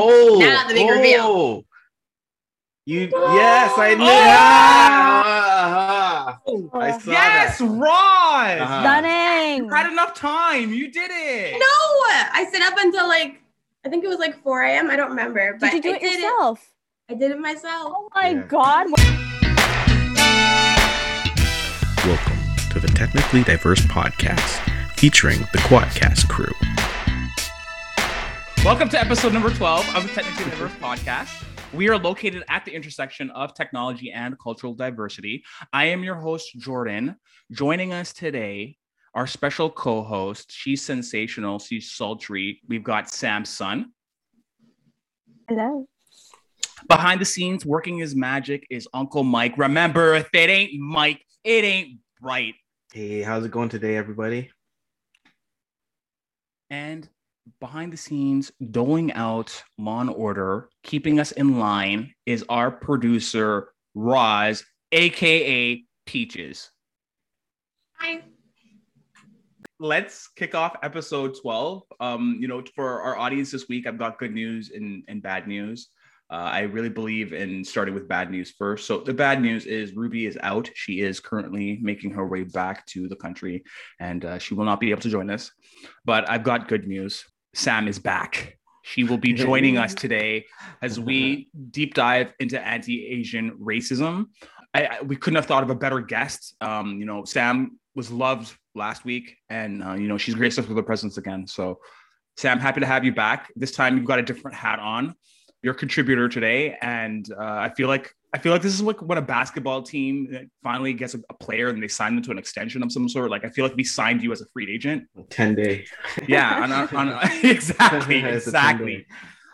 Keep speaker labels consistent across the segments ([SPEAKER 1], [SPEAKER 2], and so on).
[SPEAKER 1] Oh,
[SPEAKER 2] Now the big
[SPEAKER 1] oh.
[SPEAKER 2] reveal.
[SPEAKER 1] You yes, I knew. Ah, ah. I saw
[SPEAKER 3] yes,
[SPEAKER 1] that.
[SPEAKER 3] Ron.
[SPEAKER 1] Uh-huh.
[SPEAKER 4] Stunning.
[SPEAKER 3] You had enough time. You did it.
[SPEAKER 2] No, I stayed up until like I think it was like 4 a.m. I don't remember, but
[SPEAKER 4] Did you do
[SPEAKER 2] I
[SPEAKER 4] it
[SPEAKER 2] did
[SPEAKER 4] yourself?
[SPEAKER 2] I did it myself.
[SPEAKER 4] Oh my
[SPEAKER 1] Yeah.
[SPEAKER 4] god.
[SPEAKER 5] Welcome to the Technically Diverse Podcast, featuring the Quadcast crew.
[SPEAKER 3] Welcome to episode number 12 of the Technically Diverse Podcast. We are located at the intersection of technology and cultural diversity. I am your host, Jordan. Joining us today, our special co host. She's sensational, she's sultry. We've got Sam Sun.
[SPEAKER 4] Hello.
[SPEAKER 3] Behind the scenes, working his magic is Uncle Mike. Remember, if it ain't Mike, it ain't right.
[SPEAKER 1] Hey, how's it going today, everybody?
[SPEAKER 3] and behind the scenes doling out law and order keeping us in line is our producer roz aka peaches
[SPEAKER 2] Hi.
[SPEAKER 3] let's kick off episode 12 um you know for our audience this week i've got good news and, and bad news uh, I really believe in starting with bad news first. So the bad news is Ruby is out. She is currently making her way back to the country, and uh, she will not be able to join us. But I've got good news. Sam is back. She will be joining us today as we deep dive into anti-Asian racism. I, I- we couldn't have thought of a better guest. Um, you know, Sam was loved last week, and uh, you know she's graced us with her presence again. So, Sam, happy to have you back. This time you've got a different hat on. You're contributor today, and uh, I feel like I feel like this is like when a basketball team finally gets a, a player and they sign them to an extension of some sort. Like I feel like we signed you as a free agent.
[SPEAKER 1] Ten day.
[SPEAKER 3] Yeah, on, on, on- exactly,
[SPEAKER 1] a 10
[SPEAKER 3] exactly.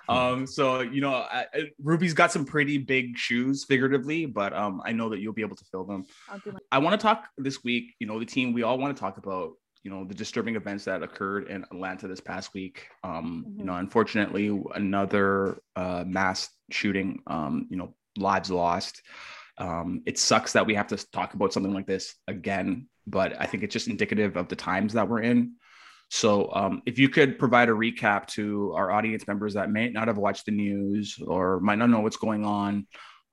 [SPEAKER 3] Um, so you know, I, I- Ruby's got some pretty big shoes, figuratively, but um, I know that you'll be able to fill them.
[SPEAKER 4] I'll do my-
[SPEAKER 3] I want to talk this week. You know, the team. We all want to talk about you know the disturbing events that occurred in Atlanta this past week. Um, You
[SPEAKER 4] Mhm.
[SPEAKER 3] know, unfortunately, another uh, mass shooting. Um, you know, lives lost. Um, it sucks that we have to talk about something like this again, but I think it's just indicative of the times that we're in. So, um, if you could provide a recap to our audience members that may not have watched the news or might not know what's going on,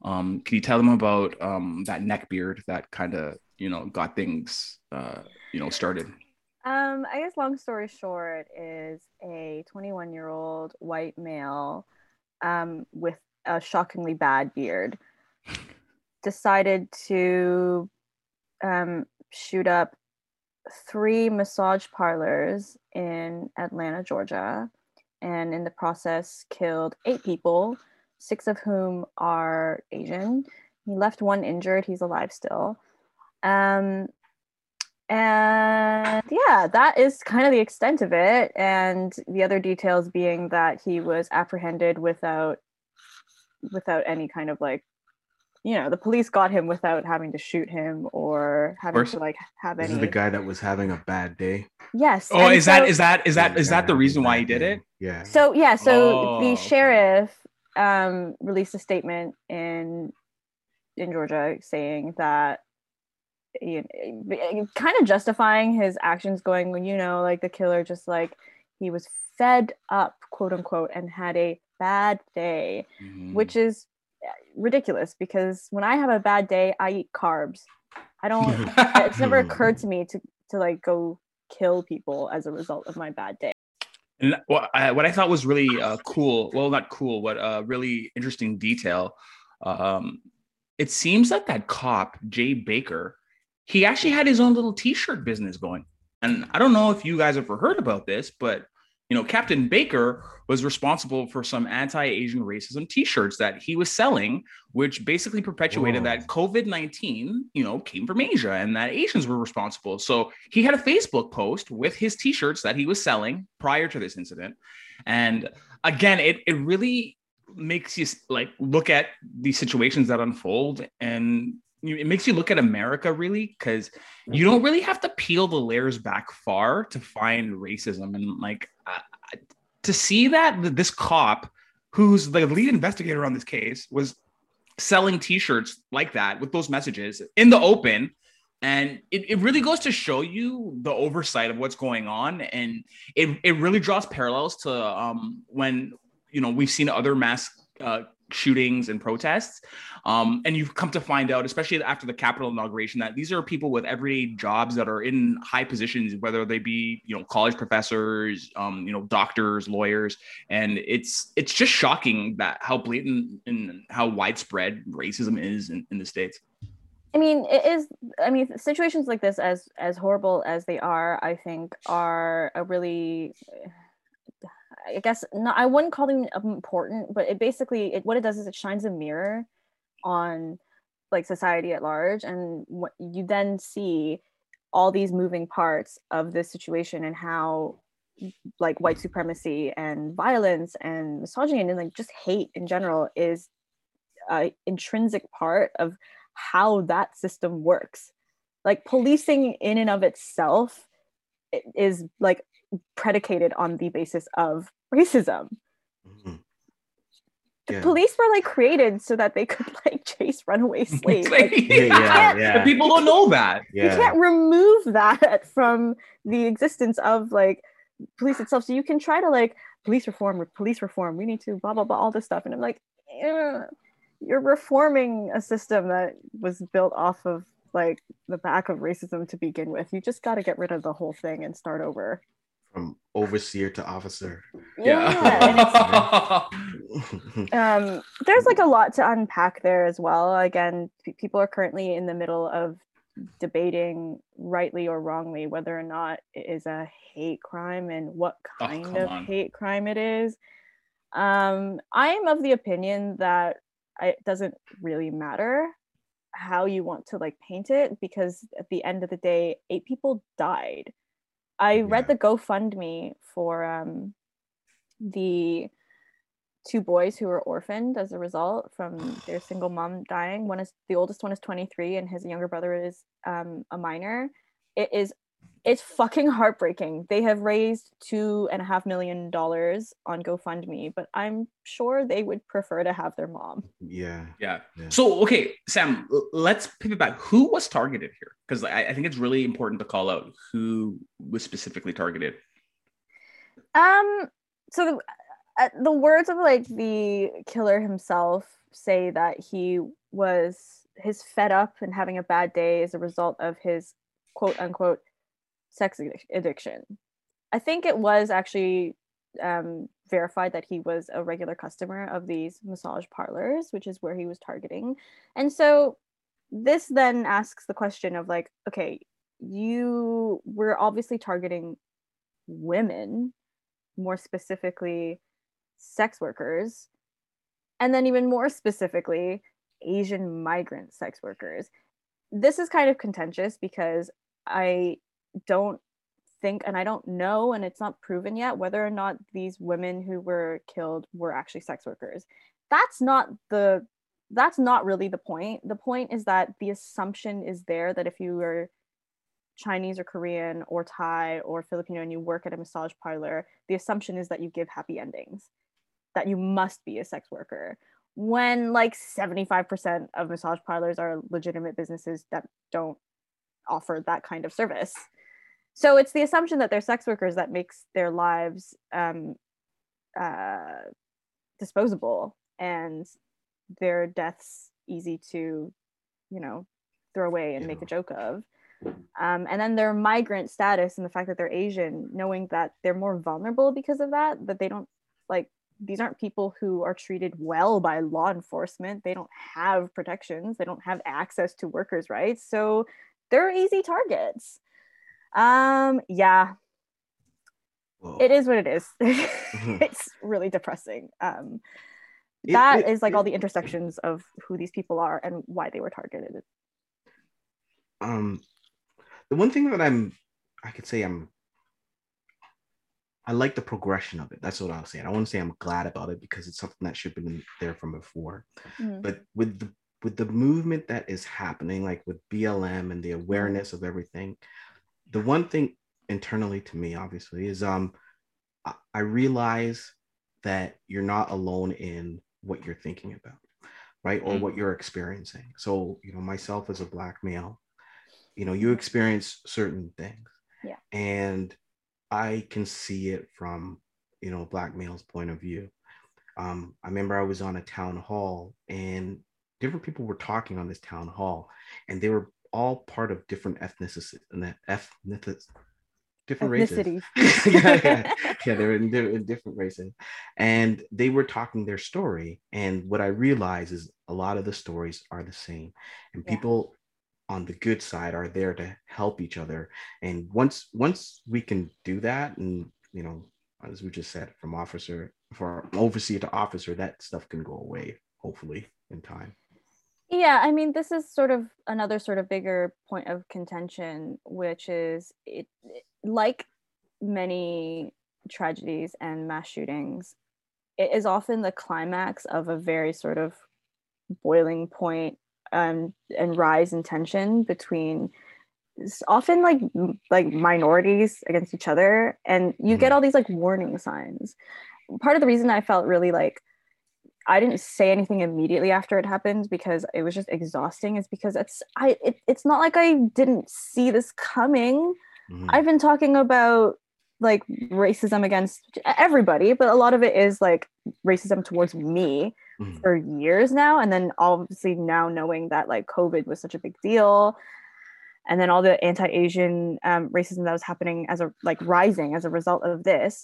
[SPEAKER 3] um, can you tell them about um, that neck beard that kind of you know got things uh, you know started?
[SPEAKER 4] Um, I guess long story short is a 21 year old white male um, with a shockingly bad beard decided to um, shoot up three massage parlors in Atlanta, Georgia, and in the process killed eight people, six of whom are Asian. He left one injured. He's alive still. Um, and yeah, that is kind of the extent of it. And the other details being that he was apprehended without without any kind of like you know, the police got him without having to shoot him or having
[SPEAKER 3] course.
[SPEAKER 4] to like have
[SPEAKER 1] This
[SPEAKER 4] any
[SPEAKER 1] is the guy that was having a bad day.
[SPEAKER 4] Yes.
[SPEAKER 3] Oh,
[SPEAKER 4] and
[SPEAKER 3] is that
[SPEAKER 4] so-
[SPEAKER 3] is that is that
[SPEAKER 1] Yeah,
[SPEAKER 3] is
[SPEAKER 1] guy
[SPEAKER 3] that the reason why he did it?
[SPEAKER 1] Yeah.
[SPEAKER 4] So yeah, so
[SPEAKER 3] Oh,
[SPEAKER 4] the
[SPEAKER 3] okay.
[SPEAKER 4] sheriff um, released a statement in in Georgia saying that you kind of justifying his actions, going, you know, like the killer just like he was fed up, quote unquote, and had a bad day,
[SPEAKER 3] Mhm.
[SPEAKER 4] which is uh, ridiculous because when I have a bad day, I eat carbs. I don't. it's never occurred to me to to like go kill people as a result of my bad day.
[SPEAKER 3] And what I, what I thought was really uh, cool, well, not cool, but a really interesting detail. Um, it seems that that cop, Jay Baker, he actually had his own little T-shirt business going. And I don't know if you guys ever heard about this, but you know, Captain Baker was responsible for some anti-Asian racism T-shirts that he was selling, which basically perpetuated
[SPEAKER 1] Whoa.
[SPEAKER 3] that COVID nineteen, you know, came from Asia and that Asians were responsible. So he had a Facebook post with his T-shirts that he was selling prior to this incident, and again, it it really makes you like look at these situations that unfold and it makes you look at America really because you don't really have to peel the layers back far to find racism. And like uh, to see that this cop who's the lead investigator on this case was selling t-shirts like that with those messages in the open. And it, it really goes to show you the oversight of what's going on. And it, it really draws parallels to um, when you know we've seen other mass uh, shootings and protests. Um, and you've come to find out, especially after the Capitol inauguration, that these are people with everyday jobs that are in high positions, whether they be, you know, college professors, um, you know, doctors, lawyers, and it's it's just shocking that how blatant and how widespread racism is in, in the states.
[SPEAKER 4] I mean, it is. I mean, situations like this, as as horrible as they are, I think are a really I guess not, I wouldn't call them important, but it basically it, what it does is it shines a mirror on like society at large, and what you then see all these moving parts of this situation and how like white supremacy and violence and misogyny and like just hate in general is an intrinsic part of how that system works. Like policing in and of itself is like predicated on the basis of racism. Mm-hmm. The yeah. police were like created so that they could like chase runaway slaves. like,
[SPEAKER 3] yeah, yeah, yeah. People don't know that.
[SPEAKER 4] Yeah. You can't remove that from the existence of like police itself. So you can try to like police reform, police reform. We need to blah blah blah all this stuff, and I'm like, you're reforming a system that was built off of like the back of racism to begin with. You just got to get rid of the whole thing and start over
[SPEAKER 1] from overseer to officer.
[SPEAKER 4] Yeah. um, there's like a lot to unpack there as well. Again, p- people are currently in the middle of debating rightly or wrongly whether or not it is a hate crime and what oh, kind oh, of on. hate crime it is. Um, I am of the opinion that it doesn't really matter how you want to like paint it because at the end of the day, eight people died I yeah. read the GoFundMe for um, the two boys who were orphaned as a result from their single mom dying. One is the oldest one is 23 and his younger brother is um, a minor. It is it's fucking heartbreaking. They have raised two and a half million dollars on GoFundMe, but I'm sure they would prefer to have their mom.
[SPEAKER 1] Yeah.
[SPEAKER 3] Yeah. yeah. So, okay, Sam, let's pivot back. Who was targeted here? Because I, I think it's really important to call out who was specifically targeted.
[SPEAKER 4] Um. So the uh, the words of like the killer himself say that he was his fed up and having a bad day as a result of his quote unquote sex addiction. I think it was actually um, verified that he was a regular customer of these massage parlors, which is where he was targeting. And so this then asks the question of like, okay, you were obviously targeting women, more specifically sex workers, and then even more specifically, Asian migrant sex workers. This is kind of contentious because I don't think and I don't know and it's not proven yet whether or not these women who were killed were actually sex workers. That's not the that's not really the point. The point is that the assumption is there that if you were Chinese or Korean or Thai or Filipino and you work at a massage parlor, the assumption is that you give happy endings, that you must be a sex worker. When like 75% of massage parlors are legitimate businesses that don't offer that kind of service so it's the assumption that they're sex workers that makes their lives um, uh, disposable and their deaths easy to you know throw away and yeah. make a joke of. Um, and then their migrant status and the fact that they're asian knowing that they're more vulnerable because of that that they don't like these aren't people who are treated well by law enforcement. They don't have protections. They don't have access to workers rights. So they're easy targets um, yeah. Whoa. It is what it is. Mm-hmm. it's really depressing. Um, it, that it, is like it, all the intersections of who these people are and why they were targeted.
[SPEAKER 1] Um, the one thing that I'm, I could say I'm, I like the progression of it. That's what I was saying. I want to say I'm glad about it because it's something that should have been there from before. Mm-hmm. But with the with the movement that is happening, like with BLM and the awareness of everything, the one thing internally to me, obviously, is um, I realize that you're not alone in what you're thinking about, right, or mm-hmm. what you're experiencing. So, you know, myself as a black male, you know, you experience certain things,
[SPEAKER 4] yeah,
[SPEAKER 1] and I can see it from you know black male's point of view. um, I remember I was on a town hall and different people were talking on this town hall, and they were all part of different ethnicities and ethnic different races. Yeah, yeah, yeah, they're in, they're in different races, and they were talking their story. And what I realized is a lot of the stories are the same, and
[SPEAKER 4] Yeah.
[SPEAKER 1] people on the good side are there to help each other. And once once we can do that, and you know, as we just said, from officer from overseer to officer, that stuff can go away hopefully in time.
[SPEAKER 4] Yeah, I mean, this is sort of another sort of bigger point of contention, which is it, like many tragedies and mass shootings, it is often the climax of a very sort of boiling point um, and rise in tension between often like like minorities against each other, and you get
[SPEAKER 1] Mhm.
[SPEAKER 4] all these like warning signs. Part of the reason I felt really like I didn't say anything immediately after it happened because it was just exhausting. Is because it's I it, it's not like I didn't see this coming.
[SPEAKER 1] Mhm.
[SPEAKER 4] I've been talking about like racism against everybody, but a lot of it is like racism towards me
[SPEAKER 1] Mhm.
[SPEAKER 4] for years now. And then obviously now knowing that like COVID was such a big deal. And then all the anti-Asian um, racism that was happening as a like rising as a result of this.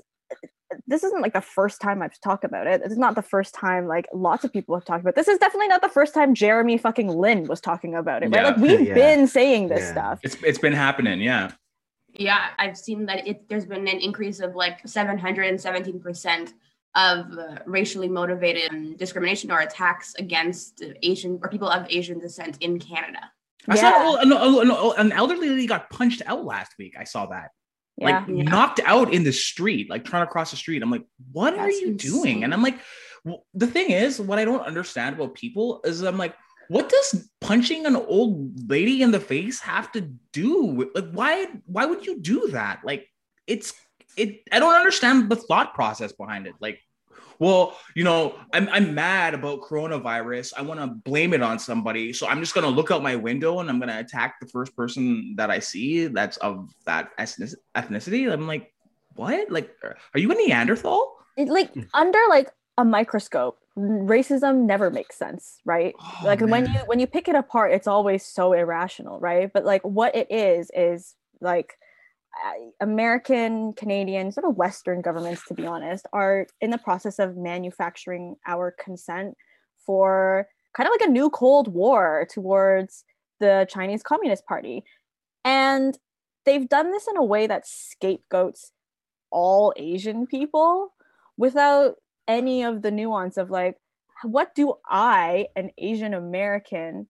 [SPEAKER 4] This isn't like the first time I've talked about it. It's not the first time like lots of people have talked about. it. This is definitely not the first time Jeremy fucking Lin was talking about it. Right?
[SPEAKER 3] Yeah.
[SPEAKER 4] Like we've
[SPEAKER 1] Yeah.
[SPEAKER 4] been saying this
[SPEAKER 1] Yeah.
[SPEAKER 4] stuff.
[SPEAKER 3] It's it's been happening, yeah.
[SPEAKER 2] Yeah, I've seen that it there's been an increase of like 717% of uh, racially motivated um, discrimination or attacks against Asian or people of Asian descent in Canada.
[SPEAKER 3] I
[SPEAKER 4] Yeah.
[SPEAKER 3] saw an, an, an- an elderly lady got punched out last week. I saw that.
[SPEAKER 4] Yeah.
[SPEAKER 3] like
[SPEAKER 2] Yeah.
[SPEAKER 3] knocked out in the street, like trying to cross the street. I'm like, what are
[SPEAKER 2] That's
[SPEAKER 3] you doing? And I'm like, w- the thing is, what I don't understand about people is I'm like, what does punching an old lady in the face have to do with like why why would you do that? Like it's it I don't understand the thought process behind it. Like well, you know, I'm, I'm mad about coronavirus. I want to blame it on somebody. So I'm just going to look out my window and I'm going to attack the first person that I see that's of that ethnicity. I'm like, what? Like, are you a Neanderthal?
[SPEAKER 4] it, like
[SPEAKER 1] Mm.
[SPEAKER 4] under like a microscope racism never makes sense right
[SPEAKER 3] Oh,
[SPEAKER 4] like when you when you pick it apart it's always so irrational right but like what it is is like american canadian sort of western governments to be honest are in the process of manufacturing our consent for kind of like a new cold war towards the chinese communist party. And they've done this in a way that scapegoats all asian people without any of the nuance of like what do i an asian american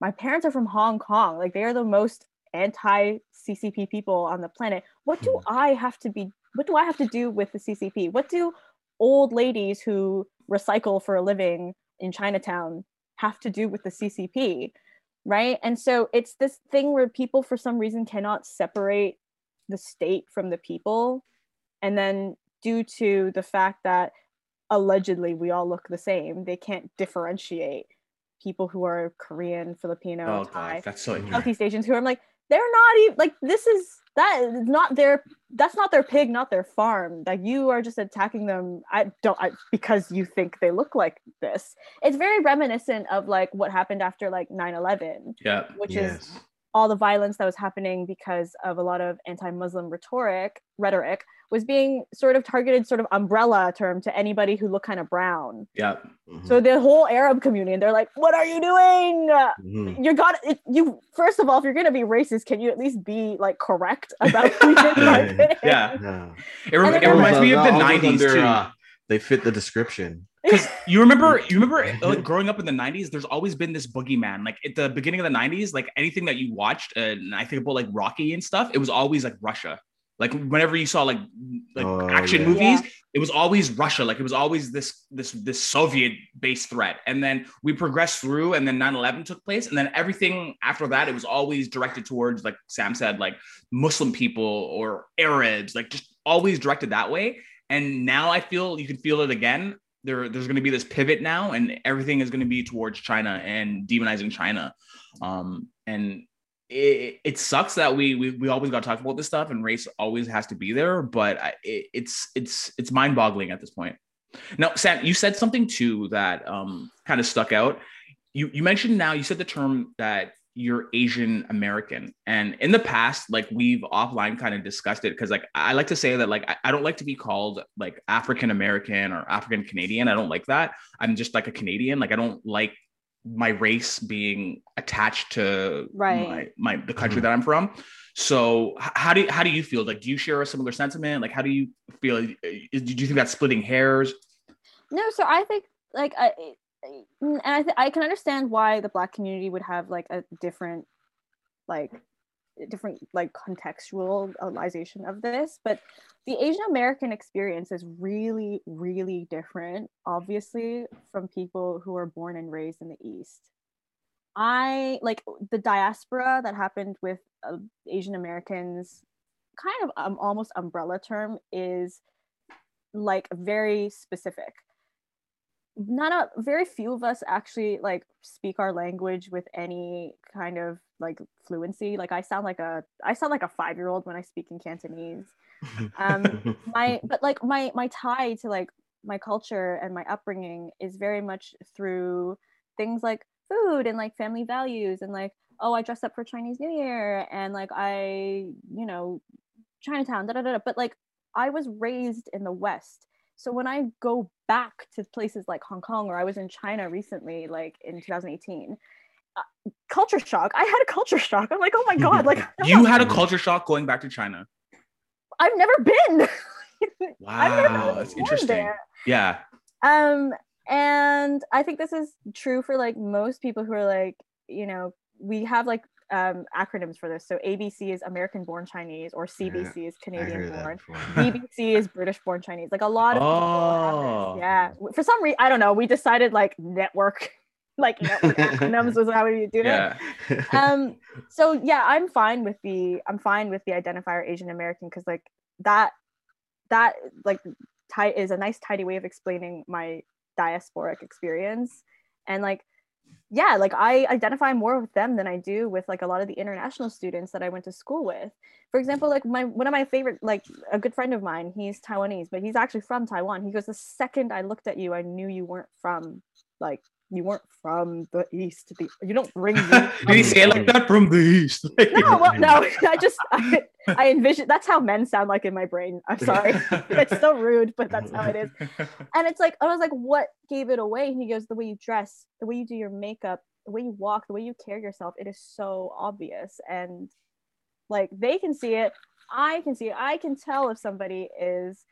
[SPEAKER 4] my parents are from hong kong like they are the most anti ccp people on the planet. What do hmm. i have to be what do i have to do with the ccp what do old ladies who recycle for a living in chinatown have to do with the ccp right? And so it's this thing where people for some reason cannot separate the state from the people. And then due to the fact that allegedly we all look the same they can't differentiate people who are korean filipino
[SPEAKER 3] Oh,
[SPEAKER 4] thai
[SPEAKER 3] God, that's so
[SPEAKER 4] southeast asians who are like they're not even like this is that is not their that's not their pig not their farm like you are just attacking them i don't I, because you think they look like this it's very reminiscent of like what happened after like 9-11
[SPEAKER 3] Yeah.
[SPEAKER 4] which is
[SPEAKER 1] yes.
[SPEAKER 4] All the violence that was happening because of a lot of anti-Muslim rhetoric rhetoric was being sort of targeted sort of umbrella term to anybody who looked kind of brown.
[SPEAKER 3] Yeah.
[SPEAKER 1] Mhm.
[SPEAKER 4] So the whole Arab community, and they're like, "What are you doing?
[SPEAKER 1] Mhm.
[SPEAKER 4] You got it. You first of all, if you're gonna be racist, can you at least be like correct about who you're targeting?"
[SPEAKER 3] Yeah.
[SPEAKER 1] Yeah.
[SPEAKER 3] It, rem- it
[SPEAKER 4] then-
[SPEAKER 3] reminds me of the 90s
[SPEAKER 1] under,
[SPEAKER 3] too.
[SPEAKER 1] uh, they fit the description.
[SPEAKER 3] Because you remember, you remember, like growing up in the '90s, there's always been this boogeyman. Like at the beginning of the '90s, like anything that you watched, uh, and I think about like Rocky and stuff, it was always like Russia. Like whenever you saw like like
[SPEAKER 1] Oh,
[SPEAKER 3] action
[SPEAKER 1] yeah.
[SPEAKER 3] movies, it was always Russia. Like it was always this this this Soviet based threat. And then we progressed through, and then 9/11 took place, and then everything after that, it was always directed towards like Sam said, like Muslim people or Arabs, like just always directed that way. And now I feel you can feel it again there there's going to be this pivot now and everything is going to be towards china and demonizing china um and it, it sucks that we, we we always got to talk about this stuff and race always has to be there but I, it, it's it's it's mind-boggling at this point Now, Sam, you said something too that um, kind of stuck out. You you mentioned now you said the term that you're Asian American, and in the past, like we've offline kind of discussed it because like I like to say that like I, I don't like to be called like African American or African Canadian. I don't like that. I'm just like a Canadian. Like I don't like my race being attached to
[SPEAKER 4] Right.
[SPEAKER 3] my, my the country
[SPEAKER 1] Mhm.
[SPEAKER 3] that I'm from. So how do you, how do you feel? Like, do you share a similar sentiment? Like, how do you feel? Uh, is- Do you think that's splitting hairs?
[SPEAKER 4] No, so I think like I I- and I th- I can understand why the black community would have like a different like different like contextualization of this, but the Asian American experience is really really different obviously from people who are born and raised in the east. I like the diaspora that happened with uh, Asian Americans kind of um, almost umbrella term is like very specific not a very few of us actually like speak our language with any kind of like fluency like i sound like a i sound like a five year old when i speak in cantonese Um, my but like my my tie to like my culture and my upbringing is very much through things like food and like family values and like oh i dress up for chinese new year and like i you know chinatown da da da da. but like i was raised in the west so when i go back to places like hong kong or i was in china recently like in 2018 uh, culture shock i had a culture shock i'm like oh my god like
[SPEAKER 3] You had a culture shock going back to China.
[SPEAKER 4] i've never been never
[SPEAKER 3] Wow,
[SPEAKER 4] been
[SPEAKER 3] that's interesting.
[SPEAKER 4] there.
[SPEAKER 3] Yeah.
[SPEAKER 4] um and i think this is true for like most people who are like you know we have like um acronyms for this. So abc is american born chinese or cbc is Canadian born. bbc is british born chinese. Like a lot of
[SPEAKER 3] Oh.
[SPEAKER 4] yeah. For some reason i don't know. We decided like network like network acronyms was how we do it. Um so yeah i'm fine with the i'm fine with the identifier asian american because like that that like tie is a nice tidy way of explaining my diasporic experience. And like yeah like i identify more with them than i do with like a lot of the international students that i went to school with. For example like my one of my favorite like a good friend of mine he's taiwanese but he's actually from taiwan. He goes the second i looked at you i knew you weren't from like you weren't from the east the, you don't bring me
[SPEAKER 3] Did he say it like that from the east?
[SPEAKER 4] no, well, no, I just I, I envision that's how men sound like in my brain. I'm sorry. it's so rude, but that's how it is. And it's like I was like, what gave it away? And he goes, the way you dress, the way you do your makeup, the way you walk, the way you carry yourself. It is so obvious, and like they can see it, I can see it. I can tell if somebody is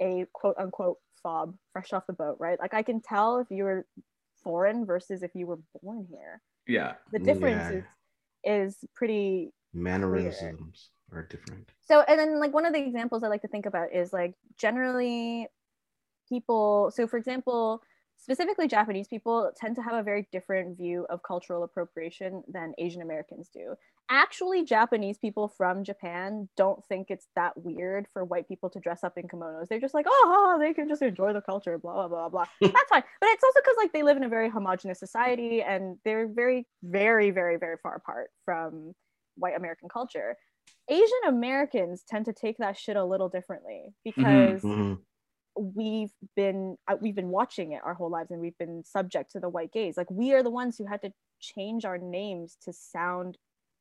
[SPEAKER 4] a quote unquote fob, fresh off the boat, right? Like I can tell if you were foreign versus if you were born here.
[SPEAKER 3] yeah.
[SPEAKER 4] The difference
[SPEAKER 1] Yeah.
[SPEAKER 4] is is pretty
[SPEAKER 1] Mannerisms are different.
[SPEAKER 4] so and then like one of the examples i like to think about is like generally people so for example specifically japanese people tend to have a very different view of cultural appropriation than asian americans do. Actually japanese people from japan don't think it's that weird for white people to dress up in kimonos. They're just like oh they can just enjoy the culture blah blah blah blah. That's fine. But it's also because like they live in a very homogenous society and they're very very very very far apart from white american culture. Asian Americans tend to take that shit a little differently because
[SPEAKER 1] Mhm.
[SPEAKER 4] We've been uh, we've been watching it our whole lives and we've been subject to the white gaze. Like we are the ones who had to change our names to sound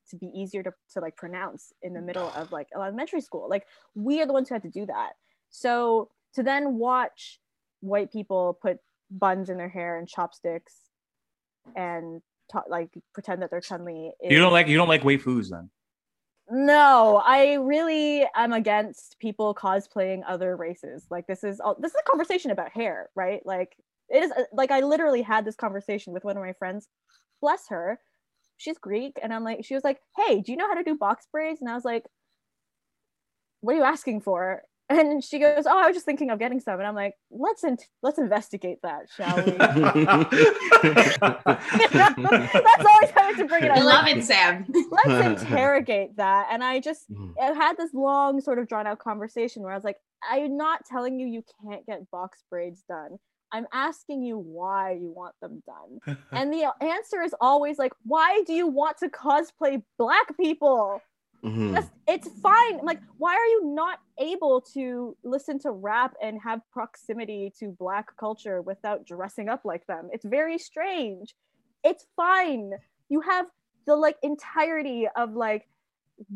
[SPEAKER 4] to be easier to, to like pronounce in the middle of like elementary school. Like we are the ones who had to do that. So to then watch white people put buns in their hair and chopsticks and ta- like pretend that they're Chun Li.
[SPEAKER 3] You don't like you don't like waifus then.
[SPEAKER 4] No, I really am against people cosplaying other races. Like this is all this is a conversation about hair, right? Like it is uh, like I literally had this conversation with one of my friends. Bless her. She's Greek and I'm like she was like, "Hey, do you know how to do box braids?" And I was like, "What are you asking for?" And she goes, "Oh, I was just thinking of getting some." And I'm like, "Let's in- let's investigate that, shall we?" That's always how I have to bring it up.
[SPEAKER 2] I love
[SPEAKER 4] Like,
[SPEAKER 2] it, Sam.
[SPEAKER 4] let's interrogate that. And I just
[SPEAKER 1] Mhm.
[SPEAKER 4] I had this long sort of drawn out conversation where I was like, I'm not telling you you can't get box braids done. I'm asking you why you want them done. And the answer is always like, why do you want to cosplay black people?
[SPEAKER 1] Mhm.
[SPEAKER 4] That's, it's fine. Like, why are you not able to listen to rap and have proximity to black culture without dressing up like them? It's very strange. It's fine. You have the like entirety of like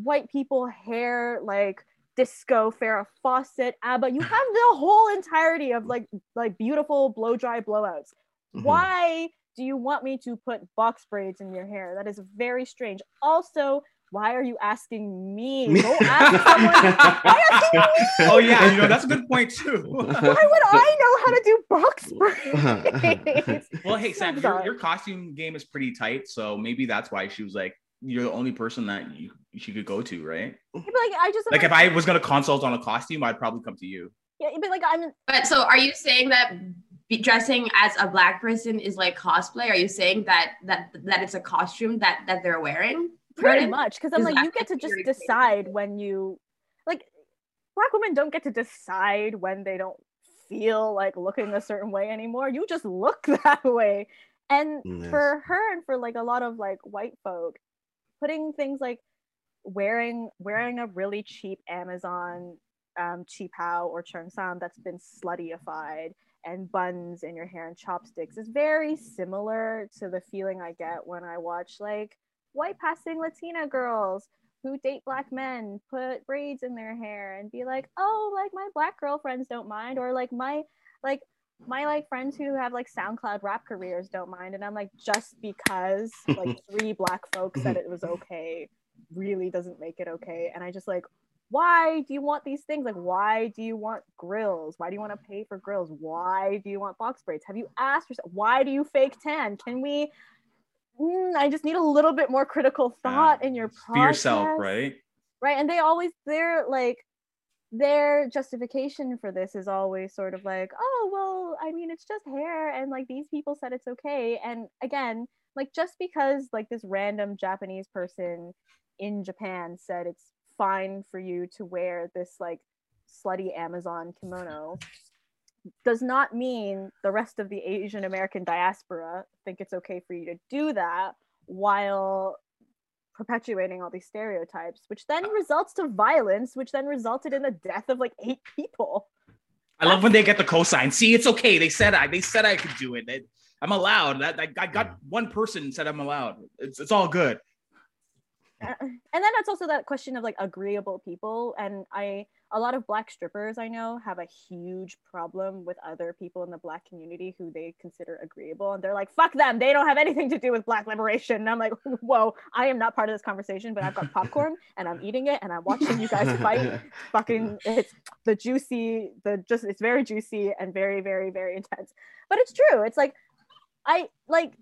[SPEAKER 4] white people hair, like disco, Farrah Fawcett, ABBA. You have the whole entirety of like like beautiful blow dry blowouts.
[SPEAKER 1] Mhm.
[SPEAKER 4] Why do you want me to put box braids in your hair? That is very strange. Also, why are you asking me?
[SPEAKER 1] Me-
[SPEAKER 4] Go ask someone. Why asking me?
[SPEAKER 3] Oh yeah, you know that's a good point too.
[SPEAKER 4] Why would I know how to do box braids?
[SPEAKER 3] well, hey Sam, your, your costume game is pretty tight, so maybe that's why she was like, you're the only person that you she could go to, right?
[SPEAKER 4] But, like I just
[SPEAKER 3] Like if I was gonna consult on a costume, I'd probably come to you.
[SPEAKER 4] yeah, but like I'm
[SPEAKER 2] But so are you saying that be dressing as a black person is like cosplay? Are you saying that that that it's a costume that that they're wearing?
[SPEAKER 4] Pretty much because I'm like you get to just decide when you like black women don't get to decide when they don't feel like looking a certain way anymore. You just look that way. And
[SPEAKER 1] Yes.
[SPEAKER 4] for her and for like a lot of like white folk, putting things like wearing wearing a really cheap Amazon um qipao or cheongsam that's been sluttyified and buns in your hair and chopsticks is very similar to the feeling I get when I watch like white passing Latina girls who date black men put braids in their hair and be like, oh, like my black girlfriends don't mind, or like my like my like friends who have like SoundCloud rap careers don't mind. And I'm like, just because like three black folks said it was okay really doesn't make it okay. And I just like, why do you want these things? Like, why do you want grills? Why do you want to pay for grills? Why do you want box braids? Have you asked yourself, why do you fake tan? Can we? Mm, I just need a little bit more critical thought in your process.
[SPEAKER 3] Be yourself, right?
[SPEAKER 4] right and they always they're like their justification for this is always sort of like oh well i mean it's just hair and like these people said it's okay and again like just because like this random japanese person in japan said it's fine for you to wear this like slutty amazon kimono does not mean the rest of the asian american diaspora think it's okay for you to do that while perpetuating all these stereotypes, which then results to violence, which then resulted in the death of like eight people.
[SPEAKER 3] I love when they get the cosign. See, it's okay. They said I. They said I could do it. They- I'm allowed. That I, I got one person said I'm allowed. It's it's all good.
[SPEAKER 4] Uh, and then it's also that question of like agreeable people. And I, a lot of black strippers I know have a huge problem with other people in the black community who they consider agreeable. And they're like, fuck them. They don't have anything to do with black liberation. And I'm like, whoa, I am not part of this conversation, but I've got popcorn and I'm eating it and I'm watching you guys fight. fucking it's the juicy the just it's very juicy and very very very intense but it's true it's like i like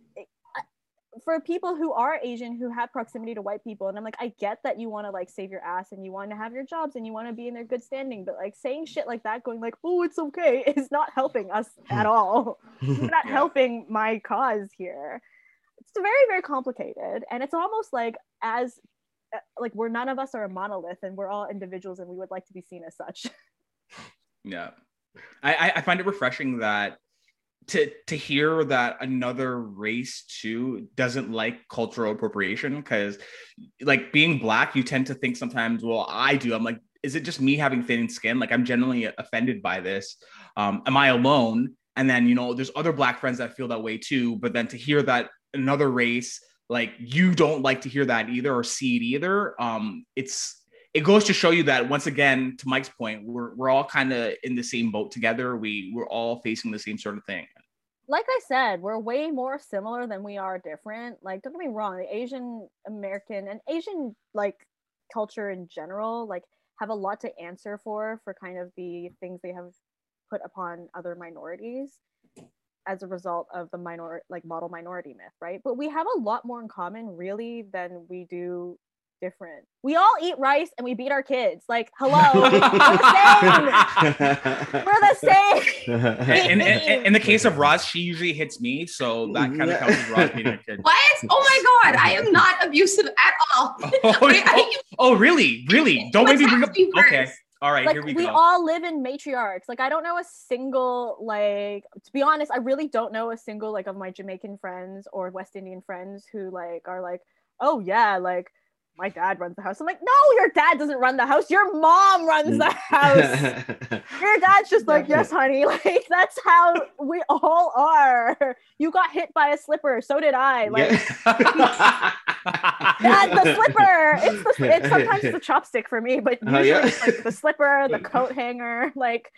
[SPEAKER 4] for people who are asian who have proximity to white people and i'm like i get that you want to like save your ass and you want to have your jobs and you want to be in their good standing but like saying shit like that going like oh it's okay is not helping us at all. You're not
[SPEAKER 3] Yeah.
[SPEAKER 4] helping my cause here. It's very very complicated and it's almost like as uh, like we're none of us are a monolith and we're all individuals and we would like to be seen as such.
[SPEAKER 3] Yeah, I- I find it refreshing that to to hear that another race too doesn't like cultural appropriation because like being black, you tend to think sometimes. Well, I do. I'm like, is it just me having thin skin? Like I'm generally offended by this. Um, am I alone? And then you know, there's other black friends that feel that way too. But then to hear that another race like you don't like to hear that either or see it either um it's it goes to show you that once again to mike's point we're, we're all kind of in the same boat together we we're all facing the same sort of thing
[SPEAKER 4] like I said, we're way more similar than we are different. Like, don't get me wrong, the Asian American and Asian like culture in general, like, have a lot to answer for for kind of the things they have put upon other minorities as a result of the minor like model minority myth, right? But we have a lot more in common really than we do different. We all eat rice and we beat our kids. Like, hello, we're the same. We're the same.
[SPEAKER 3] in, in, in, in the case of roz she usually hits me so that kind of counts as roz being a kid
[SPEAKER 2] What? Oh my god, I am not abusive at all.
[SPEAKER 3] oh,
[SPEAKER 2] oh,
[SPEAKER 3] oh, oh, really really don't make me bring up okay all right
[SPEAKER 4] like
[SPEAKER 3] here we
[SPEAKER 4] we,
[SPEAKER 3] go We
[SPEAKER 4] all live in matriarchs like i don't know a single like to be honest i really don't know a single like of my jamaican friends or west indian friends who like are like oh yeah like my dad runs the house. I'm like, no, your dad doesn't run the house. Your mom runs the house. your dad's just like, yes, honey. Like that's how we all are. You got hit by a slipper. So did I. Like dad, the slipper. It's the it's sometimes it's a chopstick for me, but
[SPEAKER 1] Oh,
[SPEAKER 4] usually
[SPEAKER 1] yeah.
[SPEAKER 4] it's like the slipper, the coat hanger. Like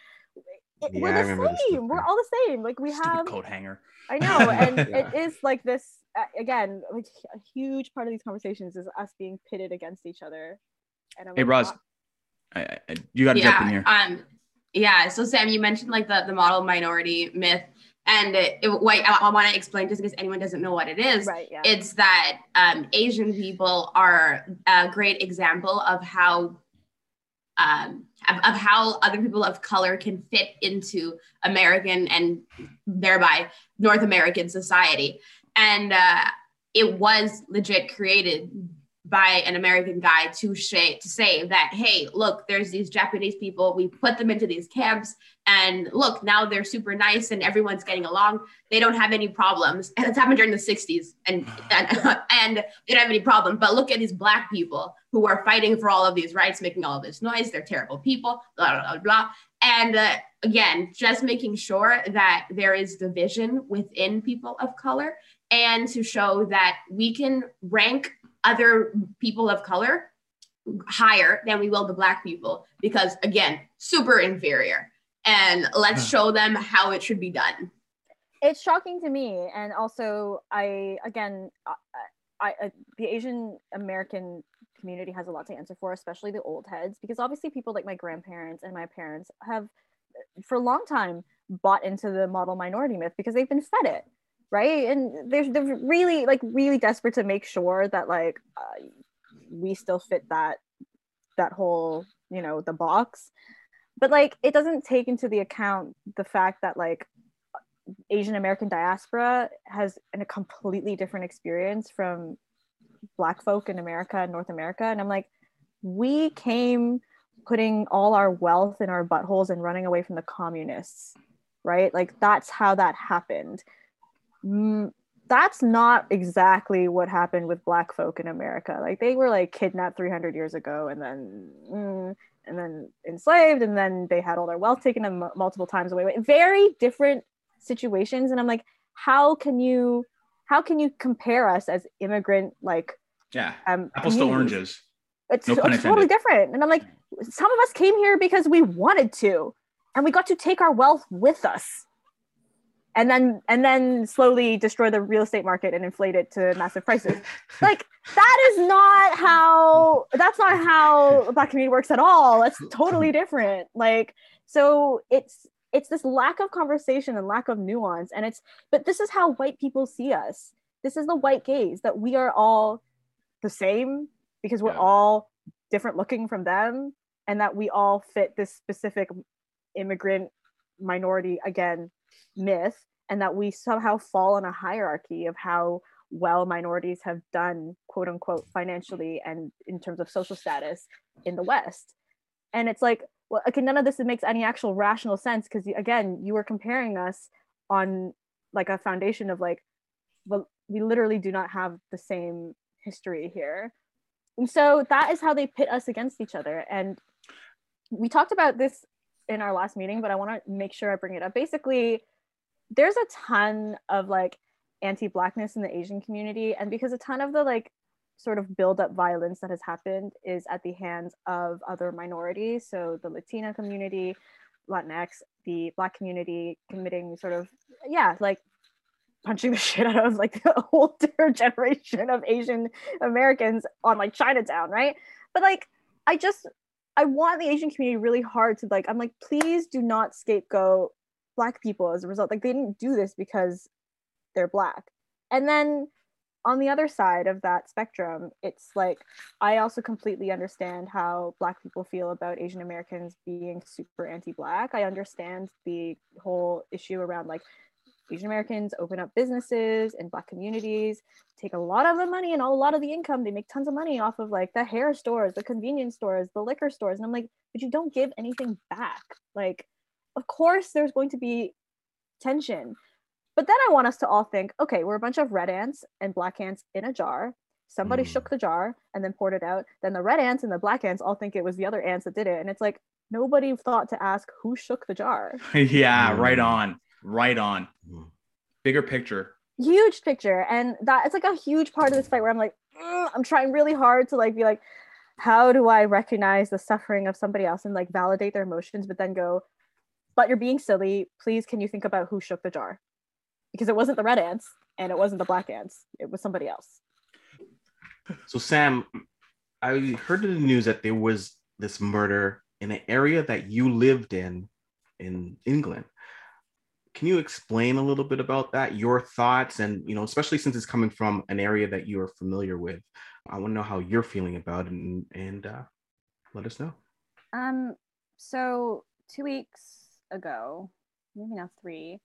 [SPEAKER 4] it-
[SPEAKER 1] Yeah,
[SPEAKER 4] we're
[SPEAKER 1] remember
[SPEAKER 4] the
[SPEAKER 1] the
[SPEAKER 4] same. we're all the same. Like we
[SPEAKER 3] Stupid
[SPEAKER 4] have
[SPEAKER 3] coat hanger.
[SPEAKER 4] I know, and
[SPEAKER 1] Yeah.
[SPEAKER 4] it is like this uh, again. Like a huge part of these conversations is us being pitted against each other. And I'm
[SPEAKER 3] Hey,
[SPEAKER 4] like,
[SPEAKER 3] Roz,
[SPEAKER 4] not-
[SPEAKER 3] I, I, you got to jump in here.
[SPEAKER 2] Um, yeah. So Sam, you mentioned like the the model minority myth, and it, it, wait, I, I want to explain just because anyone doesn't know what it is.
[SPEAKER 4] right? Yeah.
[SPEAKER 2] It's that um, Asian people are a great example of how um, of, of how other people of color can fit into American and thereby North American society. And uh, it was legit created by an American guy to say to say that hey, look, there's these Japanese people. We put them into these camps, and look, now they're super nice and everyone's getting along. They don't have any problems, and it's happened during the '60s, and and, and they don't have any problem. But look at these black people who are fighting for all of these rights, making all of this noise. They're terrible people. Blah blah blah. blah. And uh, again, just making sure that there is division within people of color, and to show that we can rank other people of color higher than we will the black people because again super inferior and let's show them how it should be done.
[SPEAKER 4] It's shocking to me and also i again I, I, I the asian american community has a lot to answer for especially the old heads because obviously people like my grandparents and my parents have for a long time bought into the model minority myth because they've been fed it right? And they're, they're really like really desperate to make sure that like uh, we still fit that that whole you know the box but like it doesn't take into the account the fact that like Asian American diaspora has a completely different experience from Black folk in America and North America. And I'm like, we came putting all our wealth in our buttholes and running away from the communists, right? Like, that's how that happened. Mm, that's not exactly what happened with Black folk in America. Like, they were like kidnapped 300 years ago and then. Mm, and then enslaved, and then they had all their wealth taken them multiple times away. Very different situations and i'm like how can you how can you compare us as immigrant like
[SPEAKER 3] Yeah.
[SPEAKER 4] um
[SPEAKER 3] Apples to oranges.
[SPEAKER 4] it's,
[SPEAKER 3] No
[SPEAKER 4] it's totally different and i'm like some of us came here because we wanted to and we got to take our wealth with us and then and then slowly destroy the real estate market and inflate it to massive prices. Like that is not how that's not how black community works at all. That's totally different. Like so it's it's this lack of conversation and lack of nuance and it's but this is how white people see us. This is the white gaze that we are all the same because we're
[SPEAKER 3] Yeah.
[SPEAKER 4] all different looking from them and that we all fit this specific immigrant minority again myth and that we somehow fall in a hierarchy of how well minorities have done quote unquote financially and in terms of social status in the west. And it's like well okay none of this makes any actual rational sense because again you were comparing us on like a foundation of like well we literally do not have the same history here. And so that is how they pit us against each other. And we talked about this in our last meeting but i want to make sure i bring it up. Basically there's a ton of like anti-blackness in the asian community and because a ton of the like sort of build up violence that has happened is at the hands of other minorities. So the latina community latinx the black community committing sort of yeah like punching the shit out of like the older generation of asian americans on like chinatown right? But like i just i want the asian community really hard to like i'm like please do not scapegoat black people as a result. Like they didn't do this because they're black. And then on the other side of that spectrum it's like i also completely understand how black people feel about asian americans being super anti-black. I understand the whole issue around like asian americans open up businesses in black communities take a lot of the money and a lot of the income. They make tons of money off of like the hair stores the convenience stores the liquor stores. And i'm like but you don't give anything back. Like of course there's going to be tension but then I want us to all think, okay, we're a bunch of red ants and black ants in a jar. somebody
[SPEAKER 1] Mm.
[SPEAKER 4] shook the jar and then poured it out. Then the red ants and the black ants all think it was the other ants that did it. And it's like nobody thought to ask who shook the jar.
[SPEAKER 3] yeah, right
[SPEAKER 1] Mm.
[SPEAKER 3] on, right on.
[SPEAKER 1] Mm.
[SPEAKER 3] Bigger picture.
[SPEAKER 4] Huge picture. And that it's like a huge part of this fight where I'm like, "Mm," I'm trying really hard to like be like, how do I recognize the suffering of somebody else and like validate their emotions, but then go, but you're being silly. Please, can you think about who shook the jar? Because it wasn't the red ants and it wasn't the black ants. It was somebody else.
[SPEAKER 1] So Sam, I heard in the news that there was this murder in an area that you lived in in England. Can you explain a little bit about that? Your thoughts, and you know, especially since it's coming from an area that you are familiar with. I want to know how you're feeling about it, and and uh, let us know.
[SPEAKER 4] Um, so two weeks ago, maybe now three,